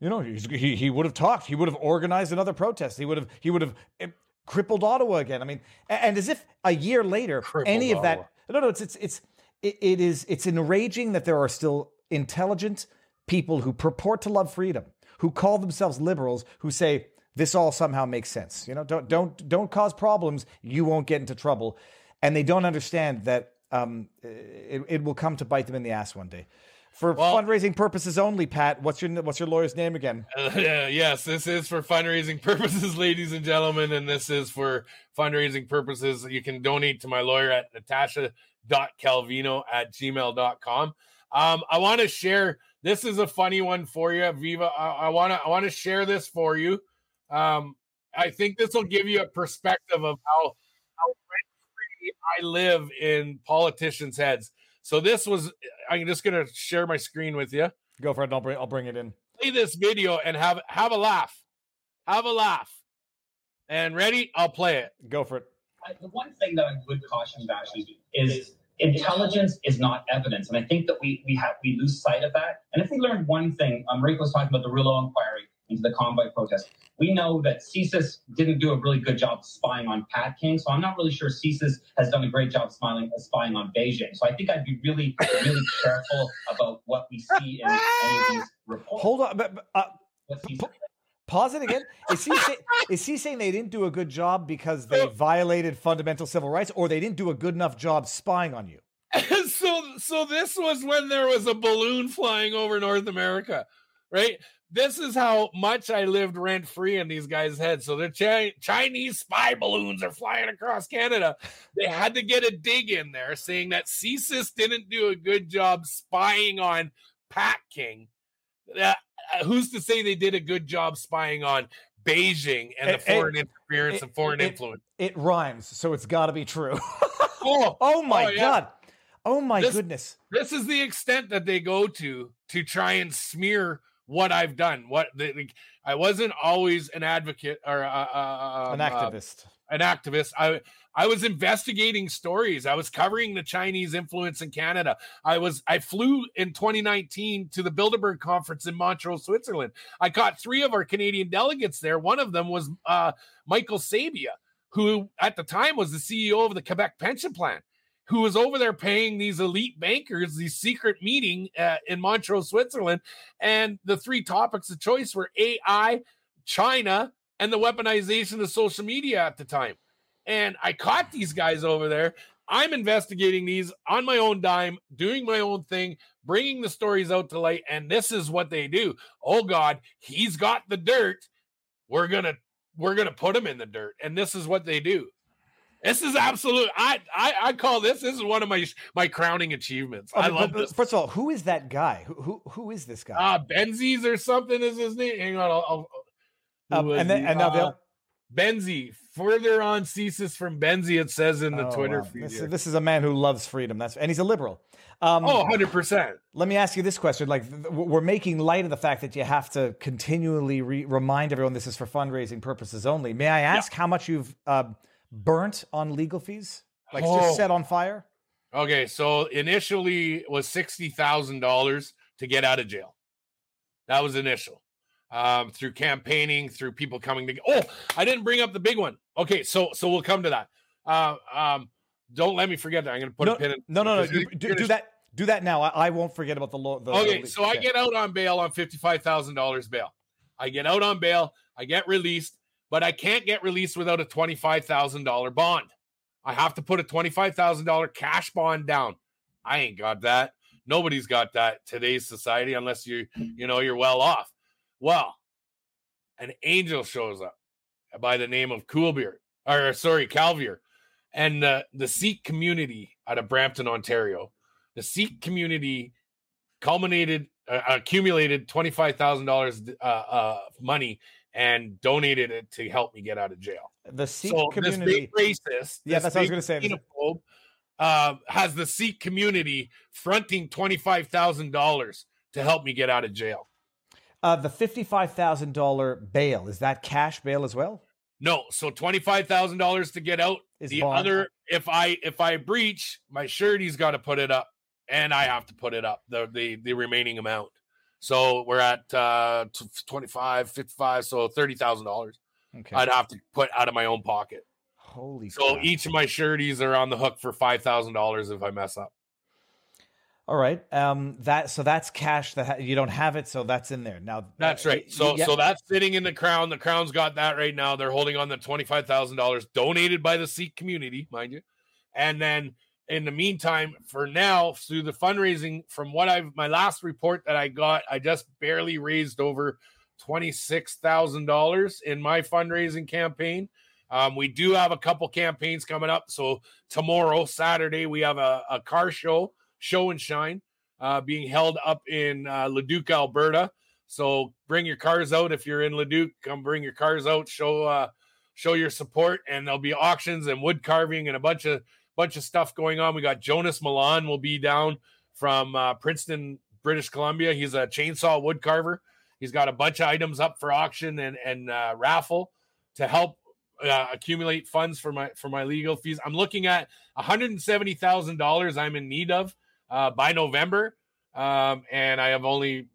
you know, he's, he he would have talked, he would have organized another protest, he would have he would have eh, crippled Ottawa again. I mean, and as if a year later,
Crippled
any of that
Ottawa.
no, no, it's it's it's it, it is it's enraging that there are still intelligent people who purport to love freedom, who call themselves liberals, who say this all somehow makes sense. You know, don't don't don't cause problems. You won't get into trouble, and they don't understand that um, it, it will come to bite them in the ass one day. For well, fundraising purposes only, Pat. What's your what's your lawyer's name again?
Uh, yes, this is for fundraising purposes, ladies and gentlemen, and this is for fundraising purposes. You can donate to my lawyer at natasha.calvino at gmail.com. Um, I want to share. This is a funny one for you, Viva. I want to I want to share this for you. Um, I think this will give you a perspective of how how I live in politicians' heads. So this was. I'm just gonna share my screen with you.
Go for it. I'll bring. I'll bring it in.
Play this video and have have a laugh. Have a laugh. And ready? I'll play it.
Go for it.
The one thing that I would caution actually is intelligence is not evidence, and I think that we we have we lose sight of that. And if we learn one thing, um, Rick was talking about the Rouleau inquiry into the convoy protest. We know that CSIS didn't do a really good job spying on Pat King, so I'm not really sure CSIS has done a great job spying, spying on Beijing. So I think I'd be really, really careful about what we see in any of these reports.
Hold on, but, uh, pause it again. Is he say, is he saying they didn't do a good job because they violated fundamental civil rights, or they didn't do a good enough job spying on you?
so, so this was when there was a balloon flying over North America, right? This is how much I lived rent free in these guys' heads. So the Ch- Chinese spy balloons are flying across Canada. They had to get a dig in there saying that CSIS didn't do a good job spying on Pat King. Uh, who's to say they did a good job spying on Beijing and the foreign it, interference it, and foreign
it,
influence?
It rhymes, so it's got to be true. oh, oh my oh, yeah. God. Oh my
this,
goodness.
This is the extent that they go to to try and smear what I've done. What the, I wasn't always an advocate or uh, uh,
an um, uh, activist.
an activist. I I was investigating stories. I was covering the Chinese influence in Canada. I was I flew in 2019 to the Bilderberg conference in Montreal, Switzerland. I caught three of our Canadian delegates there. One of them was uh, Michael Sabia, who at the time was the CEO of the Quebec Pension Plan who was over there paying these elite bankers these secret meeting uh, in Montreux, Switzerland. And the three topics of choice were AI, China, and the weaponization of social media at the time. And I caught these guys over there. I'm investigating these on my own dime, doing my own thing, bringing the stories out to light. And this is what they do. Oh God, he's got the dirt. We're gonna we're gonna put him in the dirt. And this is what they do. This is absolute. I, I I call this. This is one of my my crowning achievements. Okay, I love but, this.
First of all, who is that guy? Who who, who is this guy?
Uh Benzies or something is his name. Hang on, I'll,
I'll um, and then and now uh,
Benzie. Further on ceases from Benzie, it says in the oh, Twitter wow.
feed. This, this, is a man who loves freedom. That's and he's a liberal.
Um, oh, 100 percent.
Let me ask you this question: Like, we're making light of the fact that you have to continually re- remind everyone this is for fundraising purposes only. May I ask yeah. how much you've uh, burnt on legal fees? Like oh. just set on fire?
Okay, so initially was sixty thousand dollars to get out of jail. That was initial. Um, through campaigning, through people coming to. Oh, I didn't bring up the big one. Okay, so so we'll come to that. Uh, um, don't let me forget that. I'm going to put
no,
a pin in.
No, no, no. You, do, do, that. Do that now. I, I won't forget about the law.
Okay, the, so I get out on bail on fifty five thousand dollars bail. I get out on bail. I get released but I can't get released without a $25,000 bond. I have to put a $25,000 cash bond down. I ain't got that. Nobody's got that today's society unless you you know you're well off. Well, an angel shows up by the name of Coolbeard or sorry, Calvier. And uh, the Sikh community out of Brampton, Ontario, the Sikh community culminated, uh, accumulated $25,000 uh, uh, money and donated it to help me get out of jail.
The Sikh so community,
this big racist,
yeah, that's what I was going to say.
Xenophobe, uh, has the Sikh community fronting twenty five thousand dollars to help me get out of jail.
Uh, the fifty five thousand dollar bail is that cash bail as well?
No, so twenty five thousand dollars to get out. Is the bond. other, if I if I breach, my surety's got to put it up, and I have to put it up the the the remaining amount. So we're at uh, 25, 55, so $30,000. Okay. I'd have to put out of my own pocket.
Holy
So each of my sureties are on the hook for $5,000 if I mess up.
All right. Um, that so that's cash that ha- you don't have it, so that's in there now.
That's
uh,
right. So
yeah.
so that's sitting in the crown. The crown's got that right now. They're holding on the twenty five thousand dollars donated by the Sikh community, mind you. And then in the meantime, for now, through the fundraising, from what I've my last report that I got, I just barely raised over twenty six thousand dollars in my fundraising campaign. Um, we do have a couple campaigns coming up. So tomorrow, Saturday, we have a, a car show, show and shine, uh, being held up in uh, Leduc, Alberta. So bring your cars out if you're in Leduc. Come bring your cars out. Show uh, show your support, and there'll be auctions and wood carving and a bunch of bunch of stuff going on. We got Jonas Milan will be down from uh, Princeton, British Columbia. He's a chainsaw wood carver. He's got a bunch of items up for auction and and uh, raffle to help uh, accumulate funds for my for my legal fees. I'm looking at one hundred and seventy thousand dollars. I'm in need of uh, by November, um, and I have only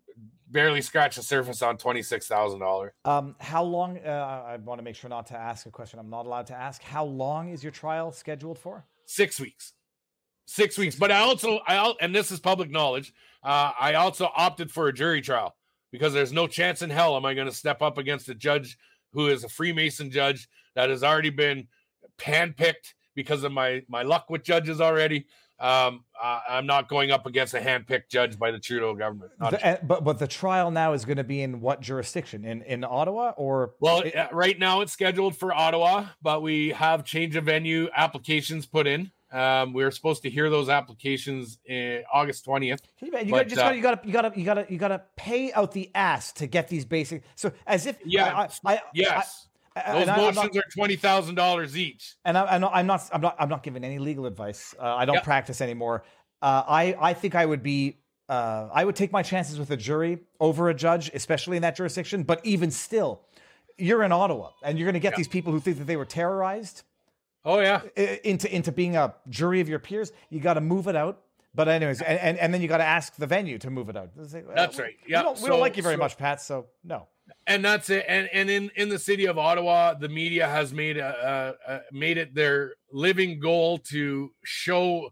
barely scratched the surface on twenty six thousand dollars.
Um, how long? Uh, I want to make sure not to ask a question I'm not allowed to ask. How long is your trial scheduled for?
Six weeks, six weeks. But I also I and this is public knowledge. Uh, I also opted for a jury trial because there's no chance in hell am I going to step up against a judge who is a Freemason judge that has already been handpicked because of my my luck with judges already. Um, I, I'm not going up against a handpicked judge by the Trudeau government.
The- uh, but but the trial now is going to be in what jurisdiction? In in Ottawa or
Well,
it-
right now it's scheduled for Ottawa, but we have change of venue applications put in. Um, we are supposed to hear those applications in August twentieth.
You, you
But,
got, just
uh,
gotta, you gotta you gotta you gotta you gotta pay out the ass to get these basic. So as if
Yeah,
I, I,
Yes,
I,
those
and I,
motions
not,
are twenty thousand dollars each.
and I, I'm not I'm not I'm not I'm not giving any legal advice. Uh, I don't
Yep.
practice anymore. Uh, I I think I would be. Uh, I would take my chances with a jury over a judge, especially in that jurisdiction. But even still, you're in Ottawa, and you're going to get
Yeah.
these people who think that they were terrorized.
Oh yeah,
into into being a jury of your peers, you got to move it out. But anyways, and, and, and then you got to ask the venue to move it out.
That's
we-
right.
We
Yeah,
don't, we
so-
don't like you very
so-
much, Pat. So no.
And that's it. And and in in the city of Ottawa, the media has made a, a, a made it their living goal to show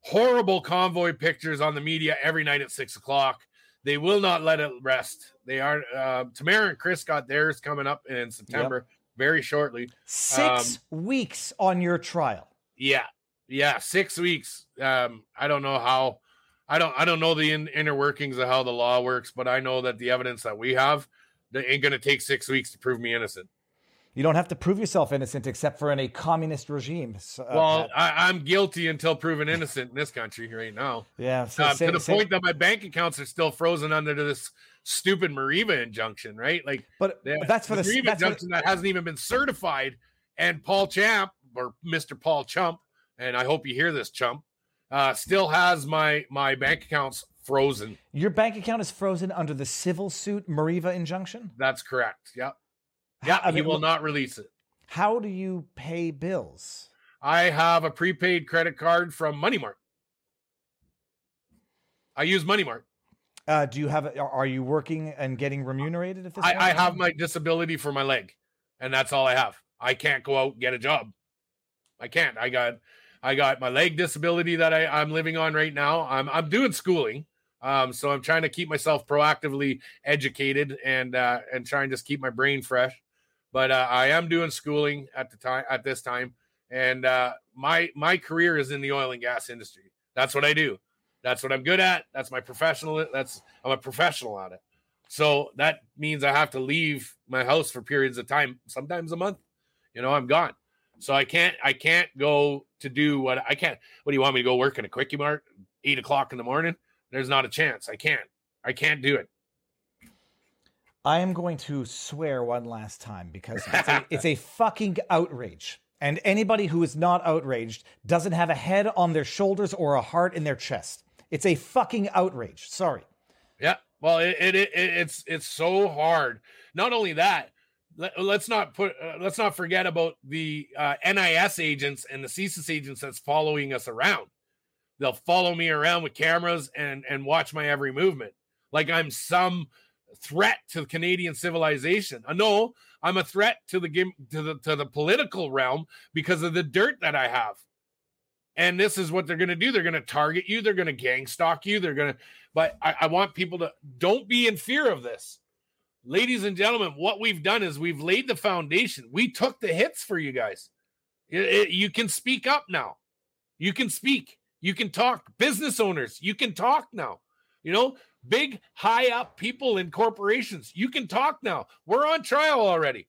horrible convoy pictures on the media every night at six o'clock. They will not let it rest. They are uh, Tamara and Chris got theirs coming up in September very shortly.
Six
Um,
weeks on your trial.
Yeah, yeah, six weeks. Um, I don't know how. I don't. I don't know the in, inner workings of how the law works, but I know that the evidence that we have, that ain't going to take six weeks to prove me innocent.
You don't have to prove yourself innocent except for in a communist regime. So, uh,
well, I, I'm guilty until proven innocent in this country right now.
yeah. So
Uh,
say-
to the
say-
point that my bank accounts are still frozen under this stupid Mareva injunction, right? Like
but, but that's for the, Mareva for,
injunction that hasn't even been certified. And Paul Champ or Mr. Paul Chump, and I hope you hear this, Chump, uh, still has my my bank accounts frozen.
your bank account is frozen under the civil suit Mareva injunction.
That's correct. Yep. Yeah,
I
he
mean,
will not release it.
How do you pay bills?
I have a prepaid credit card from Money Mart. I use Money Mart.
Uh, do you have? Are are you working and getting remunerated at this
I,
point?
I have my disability for my leg, and that's all I have. I can't go out and get a job. I can't. I got I got my leg disability that I, I'm living on right now. I'm I'm doing schooling. Um, so I'm trying to keep myself proactively educated and uh and try and just keep my brain fresh. But uh, I am doing schooling at the time at this time. And uh my my career is in the oil and gas industry. That's what I do. That's what I'm good at. That's my professional. That's I'm a professional at it. So that means I have to leave my house for periods of time, sometimes a month. You know, I'm gone. So I can't I can't go to do what I can't. What do you want me to go work in a quickie mart eight o'clock in the morning? There's not a chance. I can't. I can't do it.
I am going to swear one last time because it's a, it's a fucking outrage. And anybody who is not outraged doesn't have a head on their shoulders or a heart in their chest. It's a fucking outrage. Sorry.
Yeah. Well, it, it, it it's it's so hard. Not only that, let, us not put uh, let's not forget about the uh, NIS agents and the CSIS agents that's following us around. They'll follow me around with cameras and and watch my every movement, like I'm some threat to Canadian civilization. i know I'm a threat to the game to the to the political realm because of the dirt that I have. And this is what they're going to do. They're going to target you. They're going to gang stalk you. They're going to, but I, I want people to don't be in fear of this. Ladies and gentlemen, what we've done is we've laid the foundation. We took the hits for you guys. It, it, you can speak up now. You can speak. You can talk. Business owners, you can talk now. You know, big, high up people in corporations, you can talk now. We're on trial already.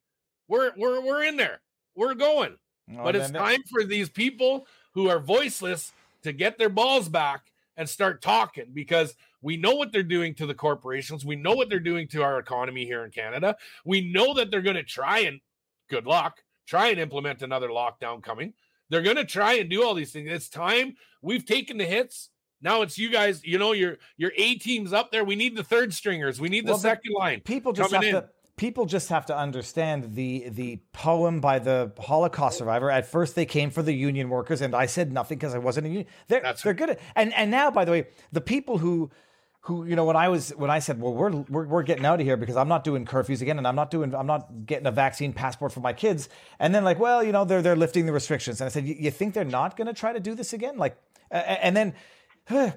We're we're we're in there. We're going. Oh, but it's time for these people who are voiceless to get their balls back and start talking because we know what they're doing to the corporations. We know what they're doing to our economy here in Canada. We know that they're going to try and good luck, try and implement another lockdown coming. They're going to try and do all these things. It's time. We've taken the hits. Now it's you guys. You know your your A teams up there. We need the third stringers. We need the well, second line.
People just have in. to. People just have to understand the the poem by the Holocaust survivor. At first, they came for the union workers, and I said nothing because I wasn't a union. They're That's they're good at and and now, by the way, the people who who you know when I was when I said well we're, we're we're getting out of here because I'm not doing curfews again and I'm not doing I'm not getting a vaccine passport for my kids. And then like well you know they're they're lifting the restrictions. And I said you think they're not going to try to do this again? Like uh, and then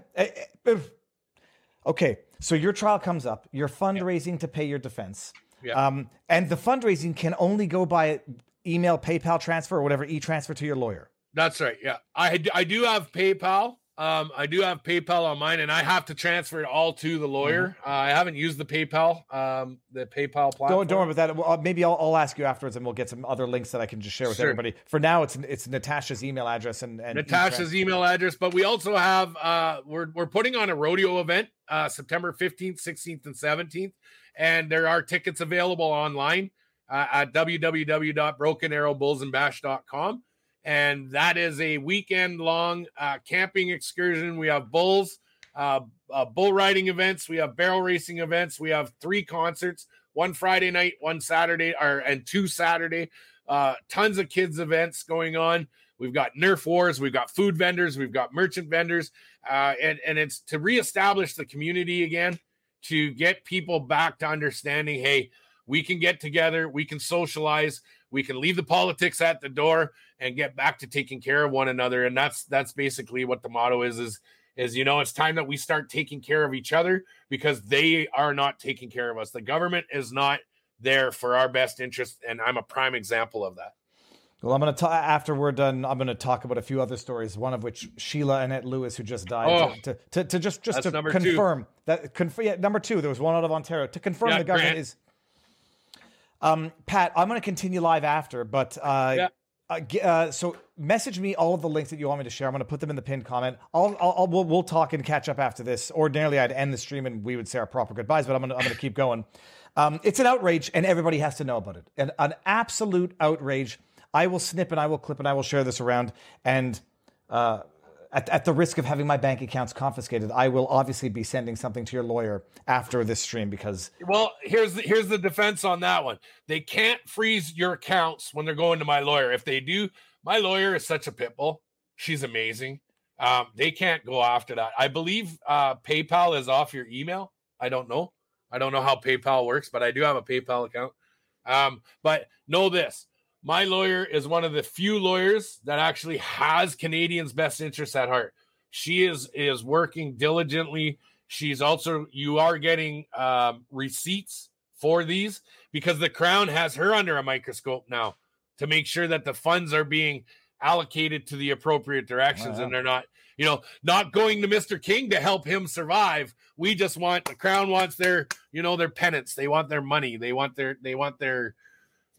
okay so your trial comes up you're fundraising yeah. to pay your defense. Yeah. um, and the fundraising can only go by email PayPal transfer or whatever e transfer to your lawyer.
That's right yeah. I I do have PayPal um, I do have PayPal on mine, and I have to transfer it all to the lawyer. Mm-hmm. Uh, I haven't used the PayPal, um, the PayPal platform.
Don't, don't worry about that. Well, maybe I'll, I'll, ask you afterwards, and we'll get some other links that I can just share with sure. everybody. For now, it's it's Natasha's email address and, and
Natasha's email address. But we also have uh, we're we're putting on a rodeo event uh, September fifteenth, sixteenth, and seventeenth, and there are tickets available online uh, at www.brokenarrowbullsandbash.com and that is a weekend long uh, camping excursion. We have bulls, uh, uh, bull riding events, we have barrel racing events, we have three concerts, one Friday night, one Saturday, or and two Saturday. Uh, tons of kids events going on. We've got Nerf wars, we've got food vendors, we've got merchant vendors, uh, and and it's to reestablish the community again, to get people back to understanding. Hey, we can get together, we can socialize, we can leave the politics at the door and get back to taking care of one another and that's that's basically what the motto is is is you know it's time that we start taking care of each other because they are not taking care of us the government is not there for our best interest and i'm a prime example of that
well, I'm going to talk after we're done. I'm going to talk about a few other stories. One of which Sheila Annette Lewis, who just died, oh, to, to, to, just just to confirm two. that conf- yeah, number two. There was one out of Ontario to confirm yeah, the government Grant. is. Um, Pat, I'm going to continue live after, but uh, yeah. Uh, uh, so message me all of the links that you want me to share. I'm going to put them in the pinned comment. I'll, I'll, I'll we'll, we'll, talk and catch up after this. Ordinarily, I'd end the stream and we would say our proper goodbyes, but I'm going to, I'm going to keep going. Um, it's an outrage, and everybody has to know about it. An, an absolute outrage. I will snip and I will clip and I will share this around. And uh, at, at the risk of having my bank accounts confiscated, I will obviously be sending something to your lawyer after this stream because.
Well, here's the, here's the defense on that one. They can't freeze your accounts when they're going to my lawyer. If they do, my lawyer is such a pitbull. She's amazing. Um, they can't go after that. I believe uh, PayPal is off your email. I don't know. I don't know how PayPal works, but I do have a PayPal account. Um, but know this my lawyer is one of the few lawyers that actually has Canadians' best interests at heart. She is is working diligently. She's also you are getting um, receipts for these because the crown has her under a microscope now to make sure that the funds are being allocated to the appropriate directions wow. and they're not you know not going to mr king to help him survive we just want the crown wants their you know their penance they want their money they want their they want their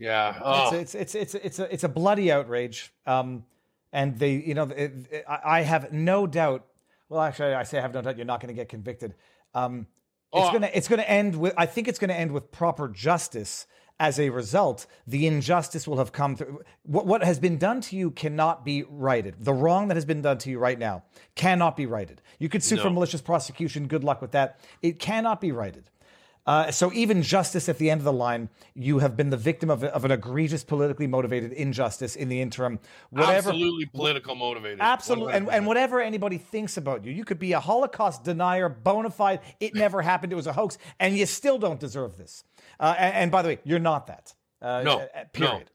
yeah.
Oh. It's, it's, it's, it's, it's, a, it's a bloody outrage. Um, and they, you know, it, it, I have no doubt. Well, actually, I say I have no doubt you're not going to get convicted. Um, it's oh. gonna, it's gonna end with. I think it's gonna end with proper justice. As a result, the injustice will have come through. What, what has been done to you cannot be righted. The wrong that has been done to you right now cannot be righted. You could sue no. for malicious prosecution. Good luck with that. It cannot be righted. Uh, so even justice at the end of the line, you have been the victim of, of an egregious politically motivated injustice in the interim.
Whatever, absolutely political motivated.
Absolutely, and, and whatever anybody thinks about you, you could be a Holocaust denier, bona fide. It never happened. It was a hoax, and you still don't deserve this. Uh, and, and, by the way, you're not that.
Uh, no. Uh, period.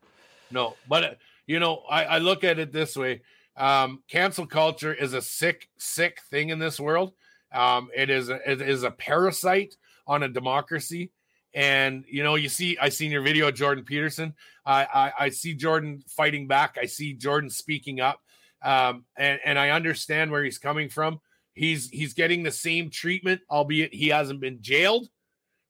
No. no. But uh, you know, I, I look at it this way. Um, cancel culture is a sick, sick thing in this world. Um, it is a, it is a parasite on a democracy. And you know, you see, I seen your video, Jordan Peterson. I, I, I see Jordan fighting back. I see Jordan speaking up, um, and and I understand where he's coming from. He's he's getting the same treatment, albeit he hasn't been jailed,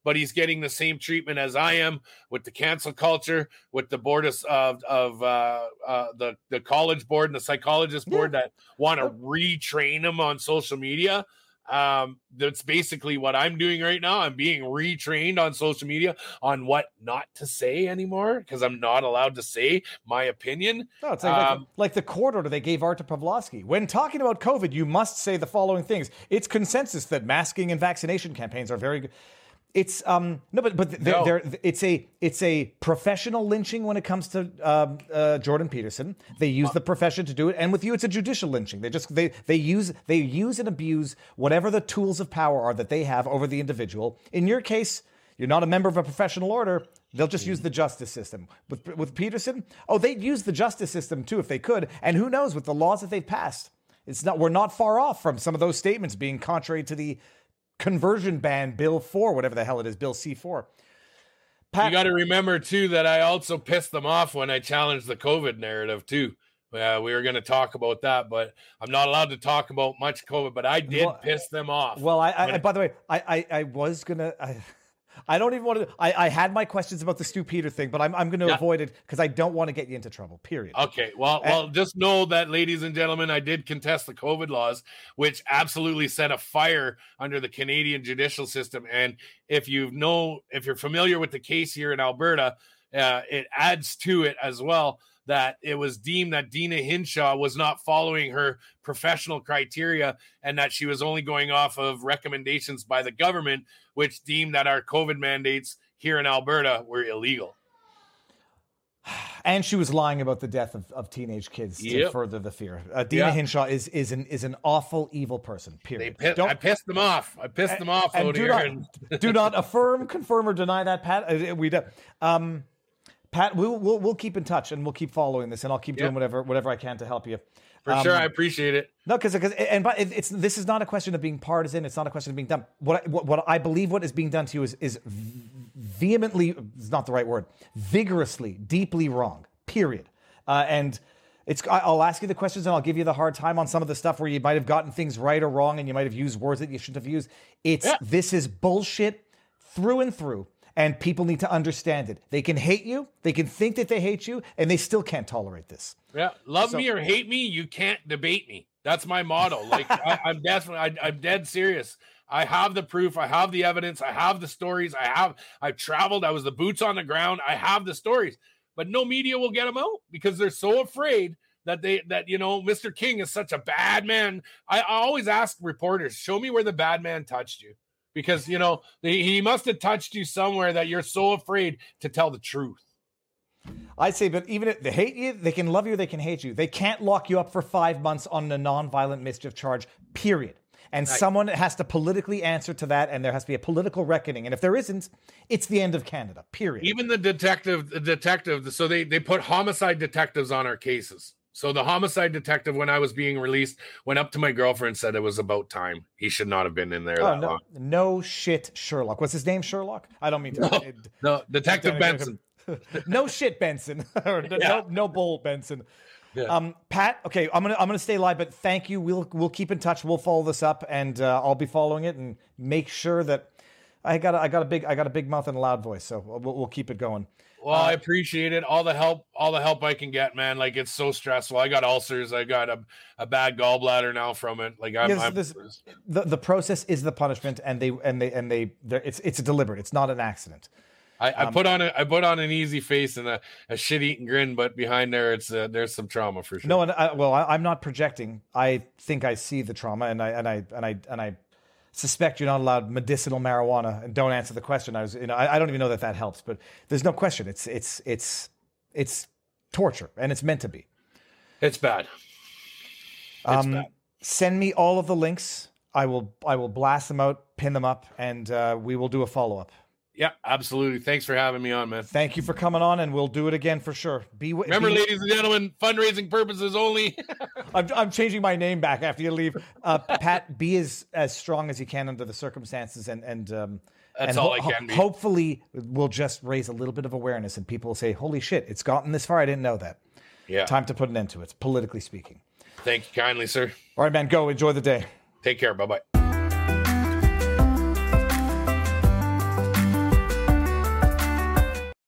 but he's getting the same treatment as I am with the cancel culture, with the board of of, uh, uh, the the college board and the psychologist board yeah. that want to retrain him on social media um that's basically what i'm doing right now. I'm being retrained on social media on what not to say anymore because i'm not allowed to say my opinion.
No, it's like, um, like, like, the court order they gave artur pawlowski when talking about covid you must say the following things. It's consensus that masking and vaccination campaigns are very good it's um no, but but they're, no. they're, it's a it's a professional lynching when it comes to um, uh, Jordan Peterson. They use the profession to do it, and with you, it's a judicial lynching. They just they they use they use and abuse whatever the tools of power are that they have over the individual. In your case, you're not a member of a professional order. They'll just use the justice system. With with Peterson, oh, they'd use the justice system too if they could. And who knows with the laws that they've passed. It's not we're not far off from some of those statements being contrary to the conversion ban bill 4 whatever the hell it is bill c4
Pat- you got to remember too that i also pissed them off when i challenged the covid narrative too. Uh, we were going to talk about that but i'm not allowed to talk about much covid but i did well, piss them off
well i, I by the way i i, I was gonna I, I don't even want to. I, I had my questions about the Stu Peter thing, but I'm, I'm going to yeah. avoid it because I don't want to get you into trouble. Period.
Okay. Well, and, well, just know that, ladies and gentlemen, I did contest the COVID laws, which absolutely set a fire under the Canadian judicial system. And if you know, if you're familiar with the case here in Alberta, uh, it adds to it as well that it was deemed that Deena Hinshaw was not following her professional criteria and that she was only going off of recommendations by the government, which deemed that our COVID mandates here in Alberta were illegal.
And she was lying about the death of, of teenage kids yep. to further the fear. Uh, Deena yeah. Hinshaw is is an is an awful, evil person. Period.
Pissed, I pissed them off. I pissed and, them off. And
do, not, and... do not affirm, confirm, or deny that, Pat. Uh, we do. Um, Pat, we'll, we'll we'll keep in touch and we'll keep following this, and I'll keep doing whatever whatever I can to help you.
For um, sure, I appreciate it.
No, because because and but it's this is not a question of being partisan. It's not a question of being done. What I, what, what I believe what is being done to you is is vehemently is not the right word, vigorously, deeply wrong. Period. Uh, and it's I'll ask you the questions and I'll give you the hard time on some of the stuff where you might have gotten things right or wrong and you might have used words that you shouldn't have used. It's yeah. this is bullshit through and through and people need to understand it. They can hate you, they can think that they hate you, and they still can't tolerate this.
Yeah, love so, me or hate me, you can't debate me. That's my motto. Like I, am definitely, I, I'm dead serious. I have the proof. I have the evidence. I have the stories. I have. I've traveled. I was the boots on the ground. I have the stories, but no media will get them out because they're so afraid that they that you know Mr. King is such a bad man. I, I always ask reporters, show me where the bad man touched you because you know he must have touched you somewhere that you're so afraid to tell the truth.
I'd say, but even if they hate you, they can love you, they can hate you. They can't lock you up for five months on a non-violent mischief charge. Period. And right. someone has to politically answer to that, and there has to be a political reckoning. And if there isn't, it's the end of Canada. Period.
Even the detective, the detective. So they they put homicide detectives on our cases. So the homicide detective, when I was being released, went up to my girlfriend, and said it was about time. He should not have been in there. Oh,
no, long. no shit, Sherlock. What's his name? Sherlock. I don't mean to.
No, it, no Detective Benson.
no shit, Benson. yeah. No, no bull, Benson. Yeah. Um, Pat. Okay, I'm gonna I'm gonna stay live, but thank you. We'll we'll keep in touch. We'll follow this up, and uh, I'll be following it and make sure that I got a, I got a big I got a big mouth and a loud voice, so we'll, we'll keep it going.
Well, uh, I appreciate it. All the help, all the help I can get, man. Like it's so stressful. I got ulcers. I got a, a bad gallbladder now from it. Like I'm, yes, I'm
this, the the process is the punishment, and they and they and they it's it's deliberate. It's not an accident.
I, I um, put on a, I put on an easy face and a, a shit eating grin, but behind there, it's uh, there's some trauma for sure.
No, and I, well, I, I'm not projecting. I think I see the trauma, and I and I and I and I suspect you're not allowed medicinal marijuana and don't answer the question. I was, you know, I, I, don't even know that that helps, but there's no question. It's, it's, it's, it's torture and it's meant to be.
It's bad.
It's um, bad. Send me all of the links. I will, I will blast them out, pin them up, and uh, we will do a follow up.
Yeah, absolutely. Thanks for having me on, man.
Thank you for coming on, and we'll do it again for sure.
Be remember, be, ladies and gentlemen, fundraising purposes only.
I'm, I'm changing my name back after you leave. Uh, Pat, be as as strong as you can under the circumstances, and and um,
That's
and
all I can be.
Hopefully, we'll just raise a little bit of awareness, and people will say, "Holy shit, it's gotten this far! I didn't know that."
Yeah.
Time to put an end to it, politically speaking.
Thank you kindly, sir.
All right, man, go enjoy the day.
Take care. Bye bye.